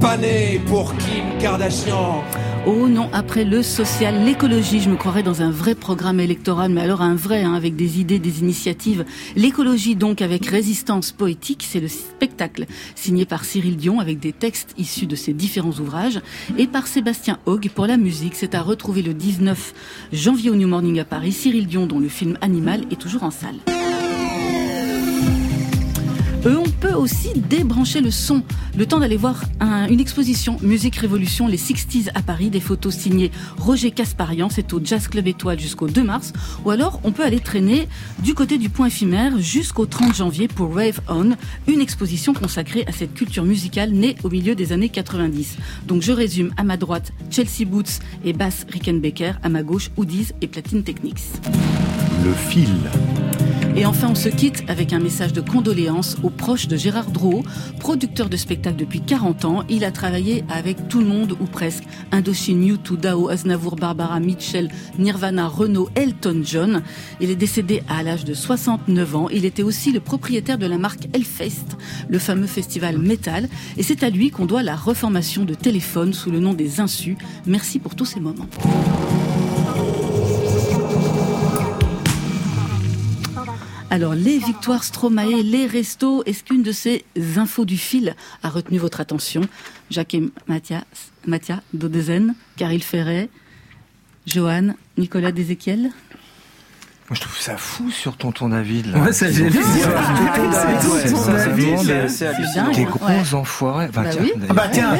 Speaker 18: Pas nés pour Kim Kardashian.
Speaker 4: Oh non, après le social, l'écologie, je me croirais dans un vrai programme électoral, mais alors un vrai, hein, avec des idées, des initiatives. L'écologie donc avec résistance poétique, c'est le spectacle signé par Cyril Dion avec des textes issus de ses différents ouvrages et par Sébastien Hogg pour la musique. C'est à retrouver le 19 janvier au New Morning à Paris. Cyril Dion dont le film Animal est toujours en salle. On peut aussi débrancher le son. Le temps d'aller voir un- une exposition Musique Révolution, les 60s à Paris, des photos signées Roger Casparian, c'est au Jazz Club Étoile jusqu'au 2 mars. Ou alors, on peut aller traîner du côté du point éphémère jusqu'au 30 janvier pour Rave On, une exposition consacrée à cette culture musicale née au milieu des années 90. Donc je résume, à ma droite, Chelsea Boots et Bass Rickenbacker, à ma gauche, Hoodies et Platine Technics.
Speaker 17: Le fil.
Speaker 4: Et enfin, on se quitte avec un message de condoléances aux proches de Gérard Drouot, producteur de spectacles depuis 40 ans. Il a travaillé avec tout le monde, ou presque. Indochine, U2, Dao, Aznavour, Barbara, Mitchell, Nirvana, Renault, Elton John. Il est décédé à l'âge de 69 ans. Il était aussi le propriétaire de la marque Hellfest, le fameux festival métal. Et c'est à lui qu'on doit la reformation de téléphone sous le nom des Insus. Merci pour tous ces moments. Alors, les victoires Stromae, les restos, est-ce qu'une de ces infos du fil a retenu votre attention Jacques et Mathias, Mathia Dodezen, Caril Ferret, Johan, Nicolas Dézéchiel
Speaker 7: Moi, je trouve ça fou sur Tonton David. Là.
Speaker 2: Ouais, ça, j'ai vu.
Speaker 7: C'est
Speaker 2: Ouais,
Speaker 7: ouais, des-
Speaker 2: hallucinant.
Speaker 7: Des
Speaker 2: Ouais.
Speaker 7: gros enfoirés. Enfin,
Speaker 4: Bah
Speaker 7: tiens,
Speaker 4: oui.
Speaker 3: Ah bah tiens,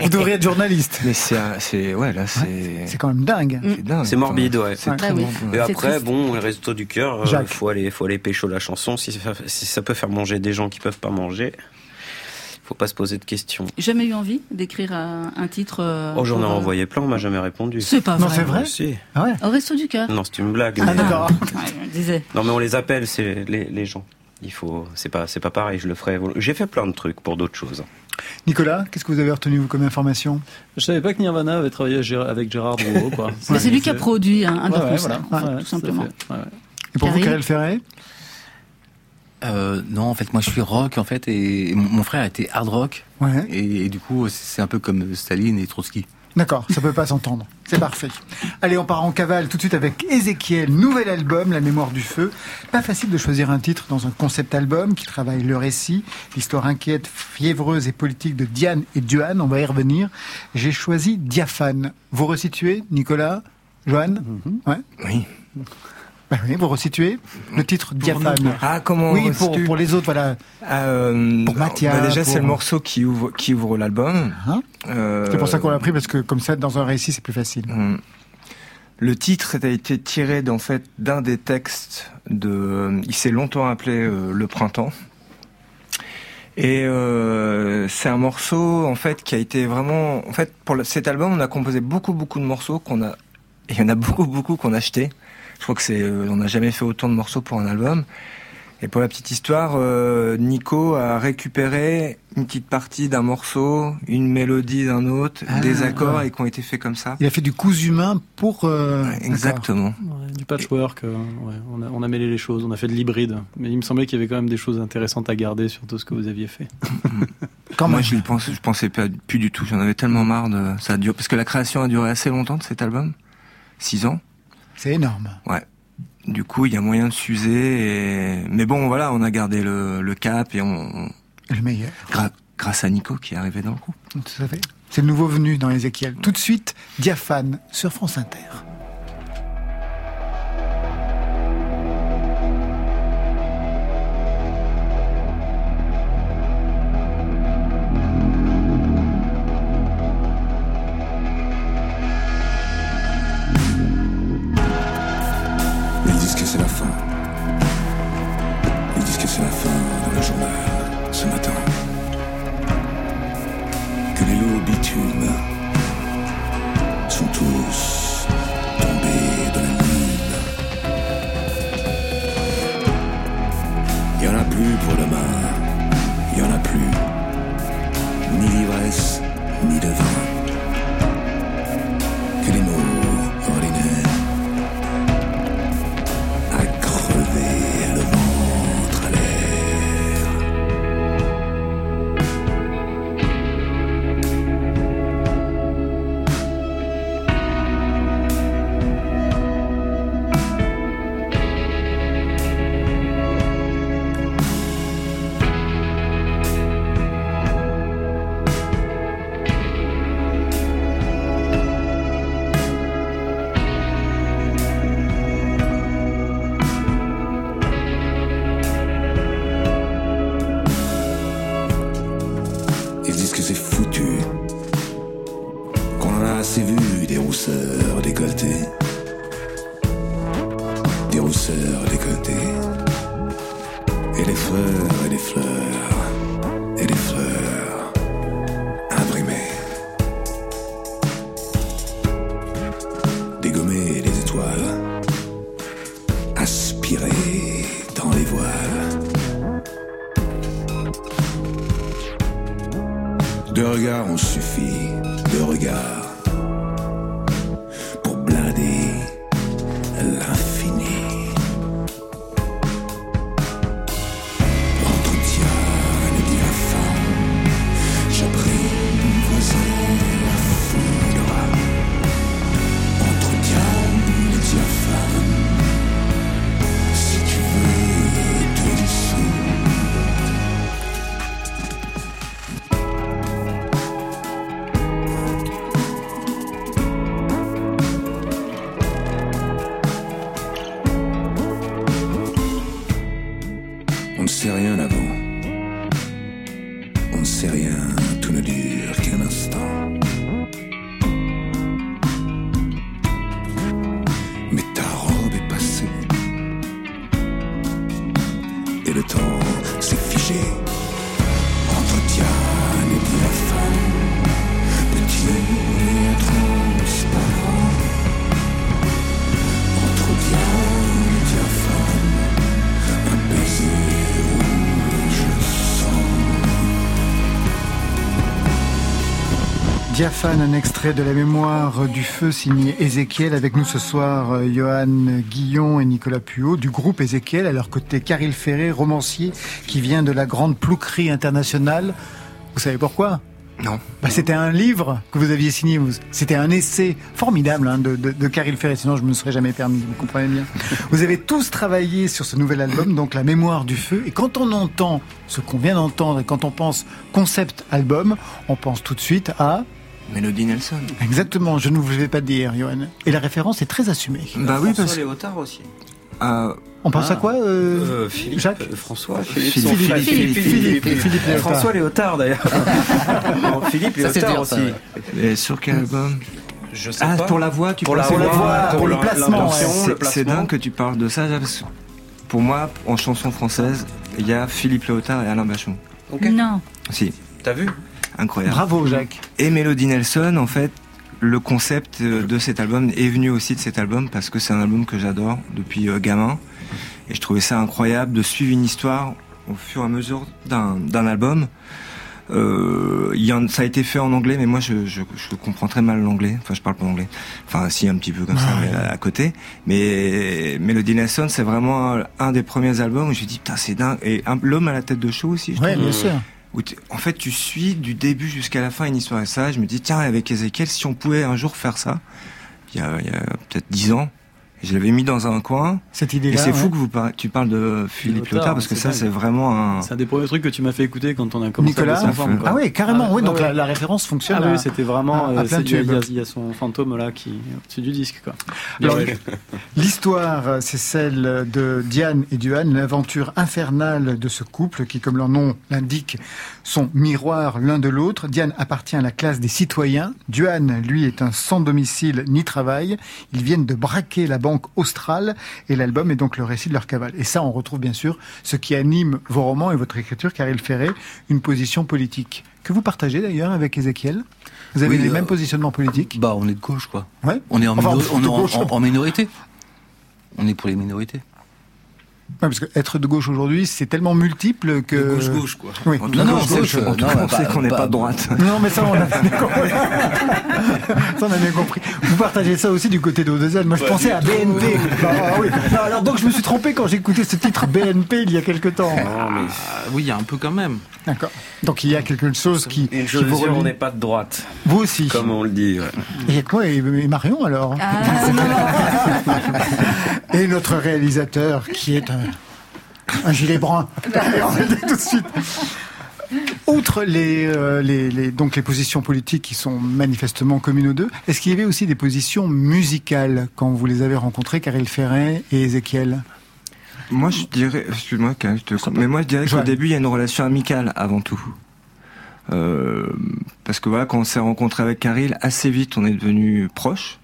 Speaker 3: vous <laughs> devriez être journaliste.
Speaker 7: Mais c'est, ouais, là, c'est.
Speaker 3: C'est quand même dingue.
Speaker 7: C'est dingue.
Speaker 6: C'est morbide, ouais.
Speaker 7: C'est
Speaker 3: Ouais.
Speaker 7: très
Speaker 3: Ah oui.
Speaker 7: morbide.
Speaker 6: Et
Speaker 3: C'est
Speaker 6: après, bon, les réseaux du cœur, euh, faut aller, faut aller pécho la chanson. Si ça, si ça peut faire manger des gens qui peuvent pas manger, faut pas se poser de questions.
Speaker 4: Jamais eu envie d'écrire un, un titre euh,
Speaker 6: Oh, j'en ai
Speaker 4: euh,
Speaker 6: envoyé plein, on m'a jamais répondu.
Speaker 4: C'est pas
Speaker 3: Non,
Speaker 4: vrai.
Speaker 3: c'est vrai
Speaker 6: Si.
Speaker 3: Ah ouais
Speaker 4: Au resto du cœur
Speaker 6: Non, c'est une blague.
Speaker 3: Ah d'accord. <laughs>
Speaker 4: Ouais, je disais.
Speaker 6: Non, mais on les appelle, c'est les, les gens. Il faut, c'est pas, c'est pas pareil. Je le ferai. J'ai fait plein de trucs pour d'autres choses.
Speaker 3: Nicolas, qu'est-ce que vous avez retenu vous comme information?
Speaker 9: Je savais pas que Nirvana avait travaillé Gérard- avec Gérard.
Speaker 4: Bah, <laughs> c'est lui qui a produit un, un
Speaker 9: Ouais, ouais, voilà. Ouais,
Speaker 4: tout simplement.
Speaker 9: Ouais, ouais.
Speaker 3: Et pour vous,
Speaker 4: Karine
Speaker 3: Karel Ferret
Speaker 8: Euh, non, en fait, moi, je suis rock, en fait, et mon, mon frère était hard rock.
Speaker 3: Ouais.
Speaker 8: Et, et du coup, c'est un peu comme Staline et Trotsky.
Speaker 3: D'accord, ça peut pas s'entendre. C'est parfait. Allez, on part en cavale tout de suite avec Ézéchiel, nouvel album, La mémoire du feu. Pas facile de choisir un titre dans un concept album qui travaille le récit, l'histoire inquiète, fiévreuse et politique de Diane et Duane, on va y revenir. J'ai choisi Diaphane. Vous resituez, Nicolas Joanne Ouais
Speaker 7: Oui.
Speaker 3: Bah oui, vous resituez le titre Diaphane.
Speaker 7: Ah, comment
Speaker 3: Oui, pour, les autres, voilà.
Speaker 7: Euh,
Speaker 3: Pour Mathia,
Speaker 7: bah déjà,
Speaker 3: pour-
Speaker 7: c'est le morceau qui ouvre, qui ouvre l'album.
Speaker 3: Hein
Speaker 7: Euh,
Speaker 3: C'est pour ça qu'on l'a pris, parce que comme ça, dans un récit, c'est plus facile.
Speaker 7: hum. Le titre a été tiré d'en fait d'un des textes de. Il s'est longtemps appelé euh, Le Printemps. Et euh, c'est un morceau en fait qui a été vraiment. En fait, pour cet album, on a composé beaucoup beaucoup de morceaux qu'on a. Il y en a beaucoup beaucoup qu'on a acheté. Je crois que c'est. euh, on n'a jamais fait autant de morceaux pour un album. Et pour la petite histoire, euh, Nico a récupéré une petite partie d'un morceau, une mélodie d'un autre,
Speaker 3: Ah,
Speaker 7: des accords
Speaker 3: ouais.
Speaker 7: et qui ont été faits comme ça.
Speaker 3: Il a fait du cousu humain pour. euh,
Speaker 7: Exactement.
Speaker 9: Ouais, du patchwork, euh, ouais, on, a, on a mêlé les choses, on a fait de l'hybride. Mais il me semblait qu'il y avait quand même des choses intéressantes à garder sur tout ce que vous aviez fait. <laughs>
Speaker 7: Moi, je ne pensais, je pensais pas, plus du tout. J'en avais tellement marre de ça. A duré, parce que la création a duré assez longtemps de cet album, six ans.
Speaker 3: C'est énorme.
Speaker 7: Ouais. Du coup, il y a moyen de s'user. Et... Mais bon, voilà, on a gardé le, le cap et on.
Speaker 3: Le meilleur.
Speaker 7: gra- grâce à Nico qui est arrivé dans le groupe.
Speaker 3: Tout à fait. C'est le nouveau venu dans Ézéchiel. Tout de suite, Diaphane sur France Inter.
Speaker 19: Dégommer les étoiles, aspirer dans les voiles. Deux regards ont suffi, deux regards, Un
Speaker 3: extrait de la mémoire du feu signé Ézéchiel. Avec nous ce soir, euh, Johan Guillon et Nicolas Puot du groupe Ézéchiel. À leur côté, Caril Ferré, romancier qui vient de la grande plouquerie internationale. Vous savez pourquoi?
Speaker 7: Non.
Speaker 3: Bah, C'était un livre que vous aviez signé. C'était un essai formidable hein, de, de, de Caril Ferré. Sinon, je ne me serais jamais permis. Vous comprenez bien. <laughs> Vous avez tous travaillé sur ce nouvel album, donc La mémoire du feu. Et quand on entend ce qu'on vient d'entendre et quand on pense concept album, on pense tout de suite à
Speaker 7: Mélodie Nelson.
Speaker 3: Exactement, je ne vous vais pas dire, hein, Johan. Et la référence est très assumée.
Speaker 7: Bah oui, parce que.
Speaker 2: aussi.
Speaker 7: Ah.
Speaker 3: On pense à ah. quoi euh,
Speaker 2: euh Philippe, euh, François
Speaker 3: Philippe,
Speaker 2: Philippe,
Speaker 3: Philippe,
Speaker 2: François Léotard d'ailleurs. <laughs> Philippe Léotard aussi.
Speaker 7: Et sur quel album
Speaker 6: Je sais
Speaker 7: ah, pour la voix, tu
Speaker 6: pour la voix, pour,
Speaker 7: le, placement. C'est dingue que tu parles de ça. Pour moi, en chanson française, il y a Philippe Léotard et Alain Bachon.
Speaker 4: Non.
Speaker 7: Si.
Speaker 6: T'as vu?
Speaker 7: Incroyable.
Speaker 3: Bravo, Jacques.
Speaker 7: Et Melody Nelson, en fait, le concept euh, de cet album est venu aussi de cet album parce que c'est un album que j'adore depuis euh, gamin. Et je trouvais ça incroyable de suivre une histoire au fur et à mesure d'un d'un album. Euh, y en, ça a été fait en anglais, mais moi je, je, je comprends très mal l'anglais. Enfin, je parle pas anglais. Enfin, si un petit peu comme ça, mais à, à côté. Mais Melody Nelson, c'est vraiment un, des premiers albums où je me dis putain, c'est dingue. Et l'homme à la tête de show aussi. Je
Speaker 3: Ouais, bien sûr.
Speaker 7: En fait, tu suis du début jusqu'à la fin une histoire. Et ça, je me dis tiens, avec Ezekiel, si on pouvait un jour faire ça, il y a, il y a peut-être dix ans. Je l'avais mis dans un coin.
Speaker 3: Cette
Speaker 7: Et
Speaker 3: idée-là.
Speaker 7: c'est fou
Speaker 3: ouais.
Speaker 7: que vous par- tu parles de Philippe
Speaker 9: Léotard,
Speaker 7: parce que
Speaker 9: c'est
Speaker 7: ça, c'est vraiment un.
Speaker 9: C'est un des premiers trucs que tu m'as fait écouter quand on a commencé
Speaker 3: Nicolas
Speaker 9: à quoi.
Speaker 3: Ah oui, carrément. oui, donc
Speaker 9: ouais.
Speaker 3: La, la référence fonctionne.
Speaker 9: Ah
Speaker 3: à-
Speaker 9: oui, c'était vraiment.
Speaker 3: à- à
Speaker 9: euh, Il y, a- y son fantôme là qui est au-dessus du disque. Quoi. <laughs>
Speaker 3: L'histoire, c'est celle de Diane et Duane, l'aventure infernale de ce couple qui, comme leur nom l'indique, sont miroirs l'un de l'autre. Diane appartient à la classe des citoyens. Duane, lui, est un sans domicile ni travail. Ils viennent de braquer la banque australe et l'album est donc le récit de leur cavale. Et ça, on retrouve bien sûr ce qui anime vos romans et votre écriture, car il Ferré, une position politique que vous partagez d'ailleurs avec Ézéchiel. Vous avez
Speaker 8: Oui,
Speaker 3: les
Speaker 8: euh,
Speaker 3: mêmes positionnements politiques
Speaker 8: Bah, on est de gauche, quoi.
Speaker 3: Ouais.
Speaker 8: On est en,
Speaker 3: Enfin,
Speaker 8: on est en- en- en minorité. On est pour les minorités.
Speaker 3: Ouais, parce que être de gauche aujourd'hui, c'est tellement multiple que.
Speaker 8: De gauche-gauche, quoi.
Speaker 3: Oui.
Speaker 8: En tout Non, non,
Speaker 3: Gauche,
Speaker 8: gauche,
Speaker 3: gauche, en tout
Speaker 8: non,
Speaker 3: cas,
Speaker 8: bah,
Speaker 3: on sait
Speaker 8: bah,
Speaker 3: qu'on n'est
Speaker 8: bah,
Speaker 3: pas de droite. Non, mais ça, on a bien <laughs> compris. ça, on a bien compris. Vous partagez ça aussi du côté de O2L. Moi, je pensais à
Speaker 2: tout.
Speaker 3: BNP. Bah, ah oui. Non, alors, donc, je me suis trompé quand j'ai écouté ce titre BNP il y a quelque temps.
Speaker 2: Ah, oui, il y a un peu quand même.
Speaker 3: D'accord. Donc, il y a quelque chose qui.
Speaker 6: Une
Speaker 3: qui
Speaker 6: chose
Speaker 3: vous
Speaker 6: sûre,
Speaker 3: relie.
Speaker 6: on n'est pas de droite.
Speaker 3: Vous aussi.
Speaker 6: Comme on le dit. ouais.
Speaker 3: Et quoi Et et Marion alors <laughs> Et notre réalisateur qui est un, un gilet brun. Allez, <laughs> on tout de suite. Outre les, euh, les, les- donc les positions politiques qui sont manifestement communes aux deux, est-ce qu'il y avait aussi des positions musicales quand vous les avez rencontrés, Karel Ferret et Ézéchiel
Speaker 7: Moi, je dirais, excuse-moi, Karel, je te coupe, mais moi, je dirais qu'au début, il y a une relation amicale avant tout. Euh, parce que voilà, quand on s'est rencontré avec Karil, assez vite, on est devenus proches.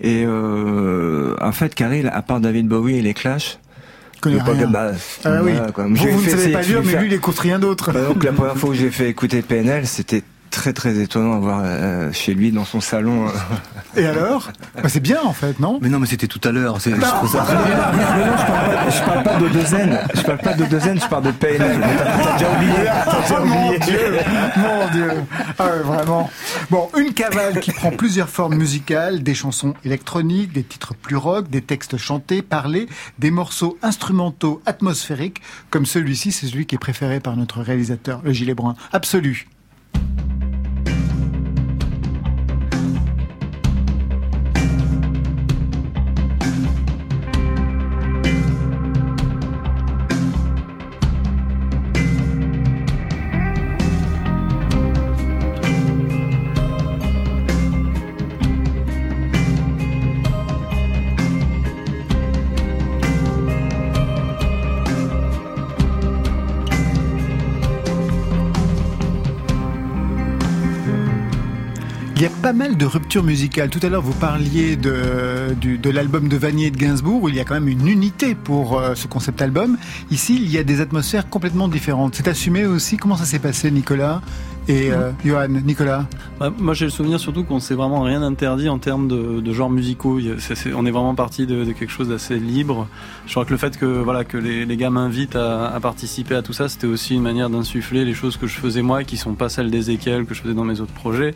Speaker 7: Et euh, en fait, Karil, à part David Bowie et les Clash,
Speaker 3: Connais rien.
Speaker 7: bah,
Speaker 3: Ah oui.
Speaker 7: quoi.
Speaker 3: Vous, vous ne savez pas lire, mais lui, il écoute rien d'autre.
Speaker 7: Bah, donc la <laughs> première fois que j'ai fait écouter PNL, c'était très très étonnant à voir euh, chez lui dans son salon. euh.
Speaker 3: Et alors? Bah, C'est bien en fait, non?
Speaker 8: Mais non, mais c'était tout à l'heure. je
Speaker 3: Bah,
Speaker 7: je parle pas, je parle pas de Dezen, je parle pas de Dezen, je parle de PNL. Mais T'as déjà oublié, t'as déjà
Speaker 3: Oh, mon
Speaker 7: oublié.
Speaker 3: Dieu, mon Dieu. Ah ouais, vraiment. Bon, une cavale qui prend plusieurs formes musicales, des chansons électroniques, des titres plus rock, des textes chantés, parlés, des morceaux instrumentaux atmosphériques, comme celui-ci, c'est celui qui est préféré par notre réalisateur, le gilet brun. Absolu. Pas mal de ruptures musicales. Tout à l'heure, vous parliez de, du- de l'album de Vanier et de Gainsbourg, où il y a quand même une unité pour euh, ce concept album. Ici, il y a des atmosphères complètement différentes. C'est assumé aussi. Comment ça s'est passé, Nicolas et euh, Johan Nicolas?
Speaker 9: Bah, moi, j'ai le souvenir surtout qu'on s'est vraiment rien interdit en termes de, de genres musicaux. Il on est vraiment parti de, de quelque chose d'assez libre. Je crois que le fait que voilà que les, les gars m'invitent à, à participer à tout ça, c'était aussi une manière d'insuffler les choses que je faisais moi, et qui sont pas celles d'Ezekiel que je faisais dans mes autres projets.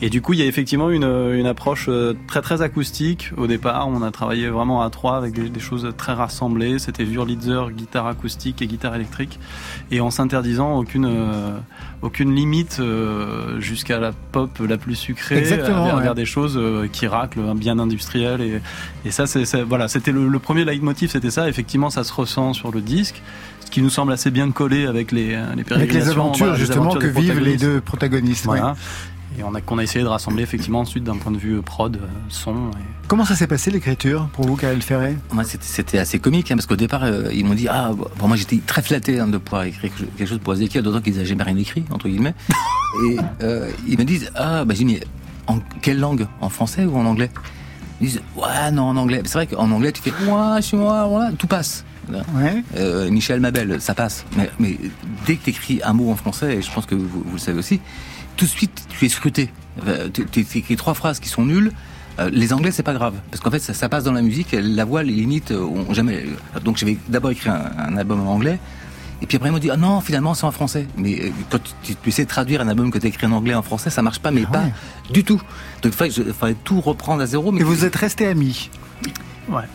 Speaker 9: Et du coup, il y a effectivement une, une approche euh, très très acoustique. Au départ, on a travaillé vraiment à trois avec des, des choses très rassemblées. C'était Wurlitzer, guitare acoustique et guitare électrique, et en s'interdisant aucune euh, aucune limite euh, jusqu'à la pop la plus sucrée,
Speaker 3: Exactement,
Speaker 9: vers,
Speaker 3: ouais.
Speaker 9: vers des choses euh, qui raclent, hein, bien industrielles. Et, et ça, c'est c'est- voilà, c'était le, le premier leitmotiv, c'était ça. Effectivement, ça se ressent sur le disque, ce qui nous semble assez bien collé avec les, euh, les
Speaker 3: Avec les aventures,
Speaker 9: les
Speaker 3: justement,
Speaker 9: aventures
Speaker 3: que vivent les deux protagonistes.
Speaker 9: Voilà. Et on a, qu'on a essayé de rassembler effectivement ensuite d'un point de vue euh, prod, euh, son. Et...
Speaker 3: Comment ça s'est passé l'écriture pour vous, Karel Ferret
Speaker 8: Moi, c'était- assez comique, hein, parce qu'au départ, euh, ils m'ont dit Ah, bon, moi j'étais très flatté hein, de pouvoir écrire quelque chose pour Ezekiel, d'autant qu'ils n'avaient jamais rien écrit, entre guillemets. <laughs> Et euh, ils me disent Ah, bah j'ai mis. en quelle langue? En français ou en anglais? Ils disent ouais non en anglais. C'est vrai qu'en anglais tu fais ouais je suis moi voilà tout passe. Euh, Michel Mabel, ça passe. Mais, mais dès que tu écris un mot en français, et je pense que vous, vous le savez aussi, tout de suite tu es scruté. Euh, Tu écris trois phrases qui sont nulles. Euh, les anglais c'est pas grave parce qu'en fait ça, ça passe dans la musique. La voix les limites euh, ont jamais. Donc j'avais d'abord écrit un, un album en anglais. Et puis après, ils m'ont dit, ah non, finalement, c'est en français. Mais quand tu, tu- essaies de traduire un album que tu as écrit en anglais en français, ça marche pas, mais pas du tout. Donc il fallait, tout reprendre à zéro. Mais
Speaker 3: Et vous êtes restés amis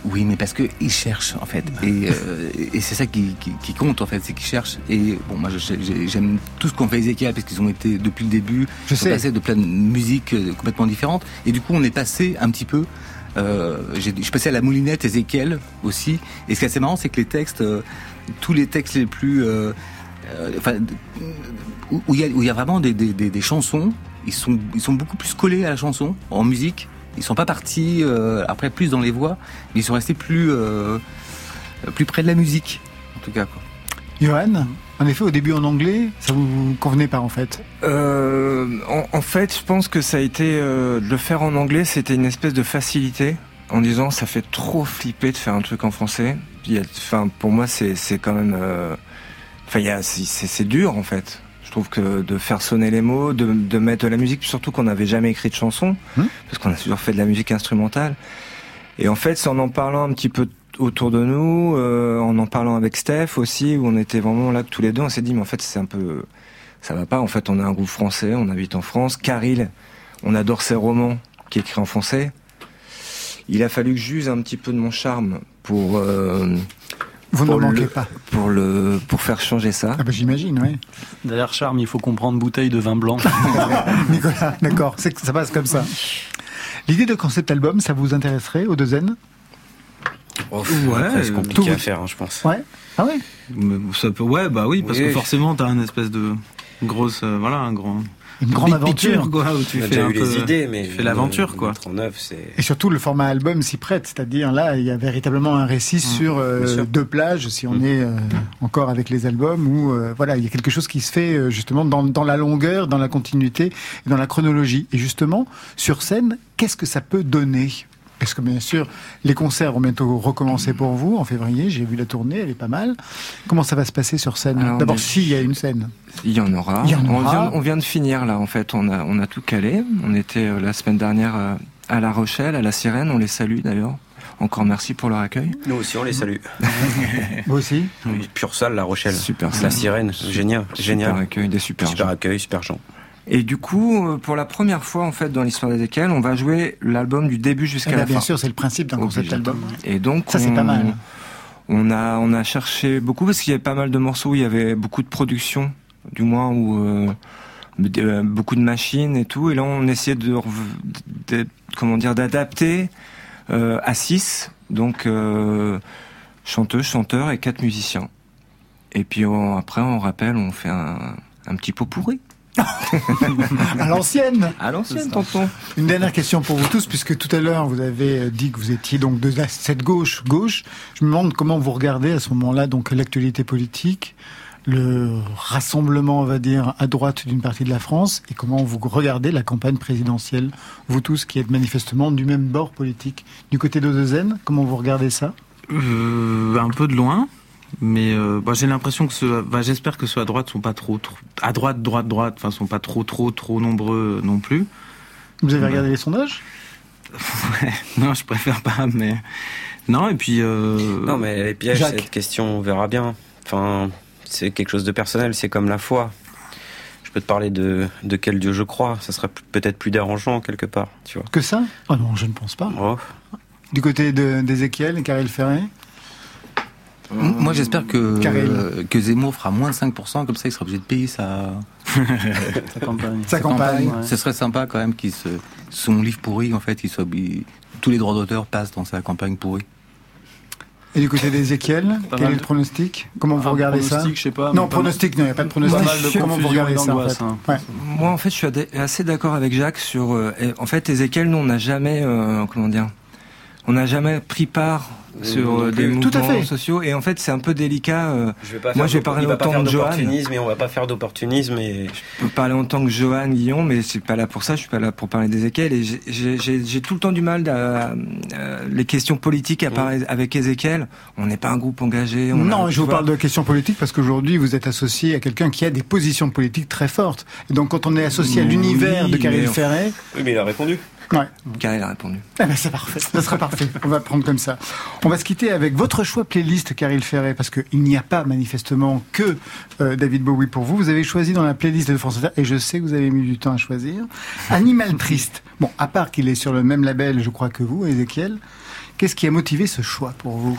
Speaker 8: oui, mais parce que ils cherchent en fait, et, euh, et c'est ça qui, qui, qui compte en fait, c'est qu'ils cherchent. Et bon, moi j'aime tout ce qu'on fait Ezekiel parce qu'ils ont été depuis le début,
Speaker 3: Je
Speaker 8: ils sont
Speaker 3: sais.
Speaker 8: passés de plein de musiques euh, complètement différentes. Et du coup, on est passé un petit peu. Euh, je suis passé à la moulinette Ezekiel aussi. Et ce qui est assez marrant, c'est que les textes, euh, tous les textes les plus, enfin, où il y a, y vraiment des, des, des, des chansons, ils sont, ils sont beaucoup plus collés à la chanson en musique. Ils sont pas partis euh, après plus dans les voix, mais ils sont restés plus euh, plus près de la musique, en tout cas. Quoi.
Speaker 3: Johan, en effet, au début en anglais, ça vous convenait pas en fait?
Speaker 7: Euh, en, en fait, je pense que ça a été euh, de le faire en anglais, c'était une espèce de facilité en disant ça fait trop flipper de faire un truc en français. Enfin, pour moi, c'est c'est quand même, enfin, il y a- c'est c'est- c'est dur en fait. Je trouve que de faire sonner les mots, de, de mettre de la musique, surtout qu'on n'avait jamais écrit de chanson, parce qu'on a toujours fait de la musique instrumentale. Et en fait, c'est en en parlant un petit peu autour de nous, euh, en en parlant avec Steph aussi, où on était vraiment là tous les deux, on s'est dit, mais en fait, c'est un peu, ça va pas. En fait, on a un groupe français, on habite en France. Caril, on adore ses romans qui écrit en français. Il a fallu que j'use un petit peu de mon charme pour. euh,
Speaker 3: Vous
Speaker 7: le-
Speaker 3: manquez pas.
Speaker 7: Pour le, pour faire changer ça.
Speaker 3: Ah bah j'imagine, oui.
Speaker 9: Derrière Charme, il faut comprendre bouteille de vin blanc. <laughs>
Speaker 3: Nicolas, d'accord, c'est que ça passe comme ça. L'idée de concept album, ça vous intéresserait au deux N?
Speaker 6: Après, c'est compliqué
Speaker 3: Tout-
Speaker 6: à faire, hein, je pense.
Speaker 3: Ouais. Ah ouais?
Speaker 2: Mais ça peut, ouais, bah oui, parce
Speaker 6: Oui.
Speaker 2: que forcément, t'as une espèce de grosse, euh, voilà, un grand.
Speaker 3: Une grande
Speaker 2: big
Speaker 3: aventure.
Speaker 2: picture, quoi, où tu
Speaker 6: On a
Speaker 2: fais
Speaker 6: déjà
Speaker 2: un
Speaker 6: eu
Speaker 2: peu,
Speaker 6: les idées, mais
Speaker 2: tu fais l'aventure, quoi.
Speaker 6: en œuvre.
Speaker 3: Et surtout, le format album s'y prête, c'est-à-dire là, il y a véritablement un récit sur euh, deux plages, si on est euh, encore avec les albums, où euh, voilà, il y a quelque chose qui se fait justement dans, dans la longueur, dans la continuité, et dans la chronologie. Et justement, sur scène, qu'est-ce que ça peut donner? Parce que bien sûr, les concerts vont bientôt recommencer pour vous en février. J'ai vu la tournée, elle est pas mal. Comment ça va se passer sur scène D'abord,
Speaker 7: mais-
Speaker 3: s'il y a une scène.
Speaker 7: Il y en aura.
Speaker 3: Il y en
Speaker 7: On,
Speaker 3: aura.
Speaker 7: vient, on vient de finir là, en fait. On a, on a tout calé. On était euh, la semaine dernière euh, à La Rochelle, à La Sirène. On les salue d'ailleurs. Encore merci pour leur accueil.
Speaker 6: Nous aussi, on les salue. <laughs>
Speaker 3: Vous aussi
Speaker 6: Oui, Pure salle, La Rochelle.
Speaker 7: Super
Speaker 6: La
Speaker 7: salle.
Speaker 6: sirène, génial.
Speaker 7: Super
Speaker 6: génial.
Speaker 7: accueil, des super
Speaker 6: Super accueil, super gens.
Speaker 7: Et du coup, euh, pour la première fois en fait dans l'histoire d'Ezekiel, on va jouer l'album du début jusqu'à
Speaker 3: Eh ben,
Speaker 7: la
Speaker 3: bien
Speaker 7: fin.
Speaker 3: sûr, c'est le principe d'un concept album.
Speaker 7: Et donc
Speaker 3: Ça, c'est
Speaker 7: on-
Speaker 3: pas mal.
Speaker 7: On a on a cherché beaucoup parce qu'il y avait pas mal de morceaux, où il y avait beaucoup de production, du moins où euh, euh, beaucoup de machines et tout. Et là, on essayait de, comment dire d'adapter euh, à 6 donc chanteuse, chanteur et quatre musiciens. Et puis on- après, on rappelle, on fait un, un petit pot pourri. <laughs>
Speaker 3: à l'ancienne.
Speaker 7: À l'ancienne, tonton.
Speaker 3: Une dernière question pour vous tous, puisque tout à l'heure vous avez euh, dit que vous étiez donc de cette gauche gauche. Je me demande comment vous regardez à ce moment-là donc l'actualité politique, le rassemblement, on va dire, à droite d'une partie de la France, et comment vous regardez la campagne présidentielle, vous tous qui êtes manifestement du même bord politique, du côté d'Odezen, comment vous regardez ça?
Speaker 2: Euh, un peu de loin, mais euh, bah, j'ai l'impression que ceux, bah, j'espère que ceux à droite sont pas trop, trop à droite, droite, droite, enfin sont pas trop, trop, trop nombreux non plus.
Speaker 3: Vous avez regardé les sondages? <laughs>
Speaker 2: Non, je préfère pas, mais non. Et puis euh,
Speaker 6: Non, mais les pièges,
Speaker 2: Jacques.
Speaker 6: cette question, on verra bien. Enfin, c'est quelque chose de personnel, c'est comme la foi. Je peux te parler de, de quel Dieu je crois, ça serait peut-être plus dérangeant quelque part, tu vois.
Speaker 3: Que ça? Ah non, je ne pense pas.
Speaker 6: Oh.
Speaker 3: Du côté de- d'Ézéchiel et Karel Ferré?
Speaker 8: Moi, j'espère que, euh, que Zemmour fera moins de 5%, comme ça, il sera obligé de payer sa, <laughs>
Speaker 9: Sa campagne.
Speaker 3: Sa campagne.
Speaker 9: Ouais.
Speaker 8: Ce serait sympa quand même qu'il se, son livre pourri, en fait, il soit, il- tous les droits d'auteur passent dans sa campagne pourrie.
Speaker 3: Et du côté d'Ézéchiel, quel est le pronostic? Comment vous regardez ça?
Speaker 9: pronostic, je sais pas,
Speaker 3: Non, pronostic, non, il n'y a pas de pronostic.
Speaker 9: Pas mal de <laughs>
Speaker 3: Comment vous regardez ça en
Speaker 9: d'angoisse,
Speaker 3: fait?
Speaker 9: hein.
Speaker 3: Ouais.
Speaker 7: Moi, en fait, je suis assez d'accord avec Jacques sur. euh, en fait, Ezekiel, nous, on n'a jamais, euh, comment dire, on n'a jamais pris part sur euh, des mouvements
Speaker 3: Tout à fait.
Speaker 7: sociaux. Et en fait, c'est un peu délicat. euh,
Speaker 6: Je vais pas
Speaker 7: moi, je vais parler autant de Johan.
Speaker 6: et on va pas faire d'opportunisme et
Speaker 7: Je peux parler en tant que Johan Guillon, mais je suis pas là pour ça. Je suis pas là pour parler d'Ézéchiel. Et j'ai- tout le temps du mal à, à- les questions politiques à parler avec Ézéchiel. On n'est pas un groupe engagé. on
Speaker 3: Non,
Speaker 7: a-
Speaker 3: je vous
Speaker 7: vois.
Speaker 3: parle de questions politiques parce qu'aujourd'hui vous êtes associé à quelqu'un qui a des positions politiques très fortes. Et donc quand on est associé à
Speaker 7: Oui,
Speaker 3: l'univers de Karine
Speaker 7: on-
Speaker 3: Ferret,
Speaker 6: Oui, mais il a répondu.
Speaker 3: Ouais,
Speaker 7: Car il a répondu.
Speaker 3: eh ben c'est parfait, ça sera parfait. On va prendre comme ça. On va se quitter avec votre choix playlist, Karine Ferret, parce qu'il n'y a pas manifestement que euh, David Bowie pour vous. Vous avez choisi dans la playlist de France Inter, et je sais que vous avez mis du temps à choisir, Animal Triste. Bon, à part qu'il est sur le même label, je crois que vous, Ezekiel. Qu'est-ce qui a motivé ce choix pour vous,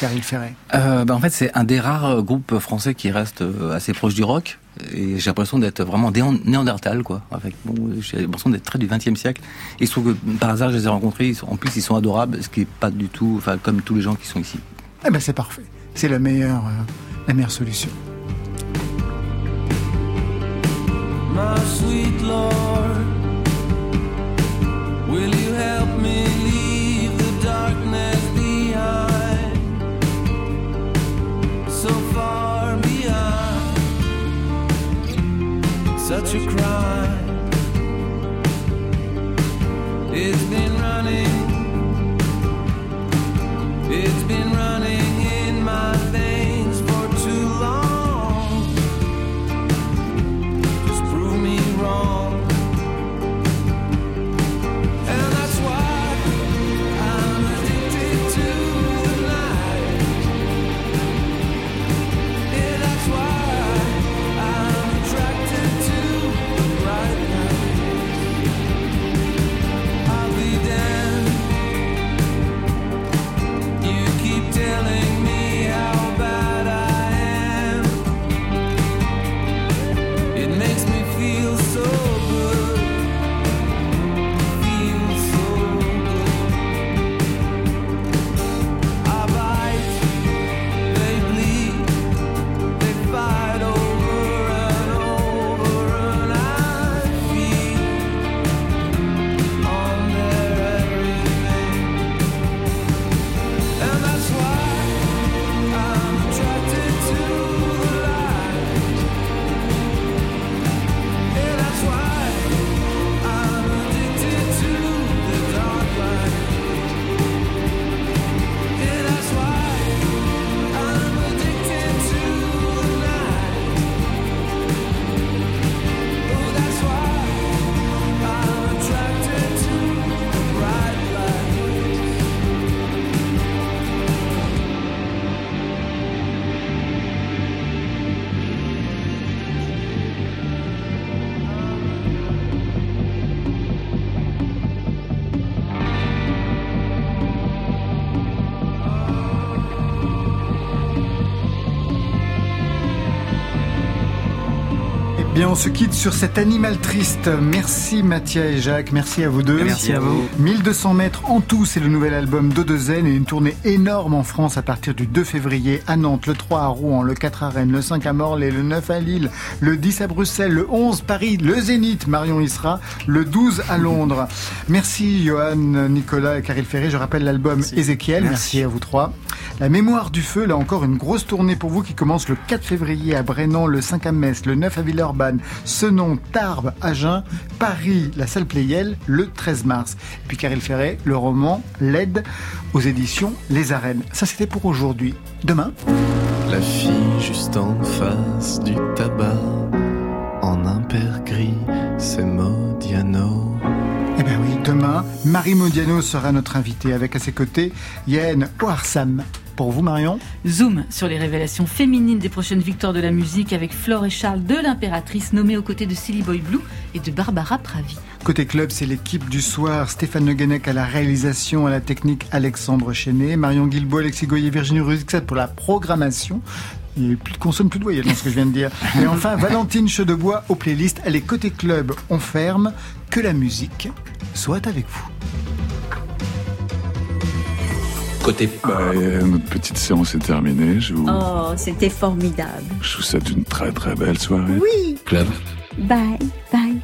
Speaker 3: Karine Ferret
Speaker 8: Euh, bah, en fait, c'est un des rares euh, groupes français qui reste euh, assez proche du rock. Et j'ai l'impression d'être vraiment néandertal, quoi. Avec, bon, j'ai l'impression d'être très du 20 e siècle. Et il se trouve que par hasard, je les ai rencontrés. En plus, ils sont adorables, ce qui est pas du tout, enfin, comme tous les gens qui sont ici.
Speaker 3: Eh ben c'est parfait. C'est la meilleure, euh, la meilleure solution.
Speaker 16: My sweet Lord, will you help me far beyond. Such a crime. It's been running, it's been running
Speaker 3: bien, on se quitte sur cet animal triste. Merci Mathia et Jacques, merci à vous deux.
Speaker 2: Merci à vous.
Speaker 3: 1200 mètres en tout, c'est le nouvel album d'Odezen et une tournée énorme en France à partir du 2 février à Nantes, le 3 à Rouen, le 4 à Rennes, le 5 à Morlaix, le 9 à Lille, le 10 à Bruxelles, le 11 Paris, le Zénith, Marion Isra, le 12 à Londres. Merci Johan, Nicolas et Caril Ferré. Je rappelle l'album Ézéchiel. Merci. à vous trois. La mémoire du feu, là encore une grosse tournée pour vous qui commence le 4 février à Brennan, le 5 à Metz, le 9 à Villeurbanne, Senon, Tarbes, Agen, Paris, la salle Playel, le 13 mars. Et puis Caril Ferré, le roman L'aide aux éditions Les Arènes. Ça c'était pour aujourd'hui. Demain,
Speaker 20: La fille juste en face du tabac, en impair gris, c'est Modiano.
Speaker 3: eh ben oui, demain, Marie Modiano sera notre invitée avec à ses côtés Yann Oarsam. Pour vous Marion
Speaker 4: Zoom sur les révélations féminines des prochaines victoires de la musique avec Flore et Charles de l'impératrice nommée aux côtés de Silly Boy Blue et de Barbara Pravi.
Speaker 3: Côté club, c'est l'équipe du soir. Stéphane Le Guenec à la réalisation, à la technique, Alexandre Chenet, Marion Guilbault, Alexis Goyer, Virginie Ruzixat pour la programmation. Il n'y a plus de consonne, plus de voyelles dans ce que je viens de dire. <laughs> Et enfin, Valentine Chedebois aux playlists. Est côté club, on ferme. Que la musique soit avec vous.
Speaker 21: Côté.
Speaker 22: Bah, euh, notre petite séance est terminée. Je vous,
Speaker 23: Oh, c'était formidable.
Speaker 22: je vous souhaite une très très belle soirée.
Speaker 23: Oui.
Speaker 21: Club.
Speaker 23: Bye, bye.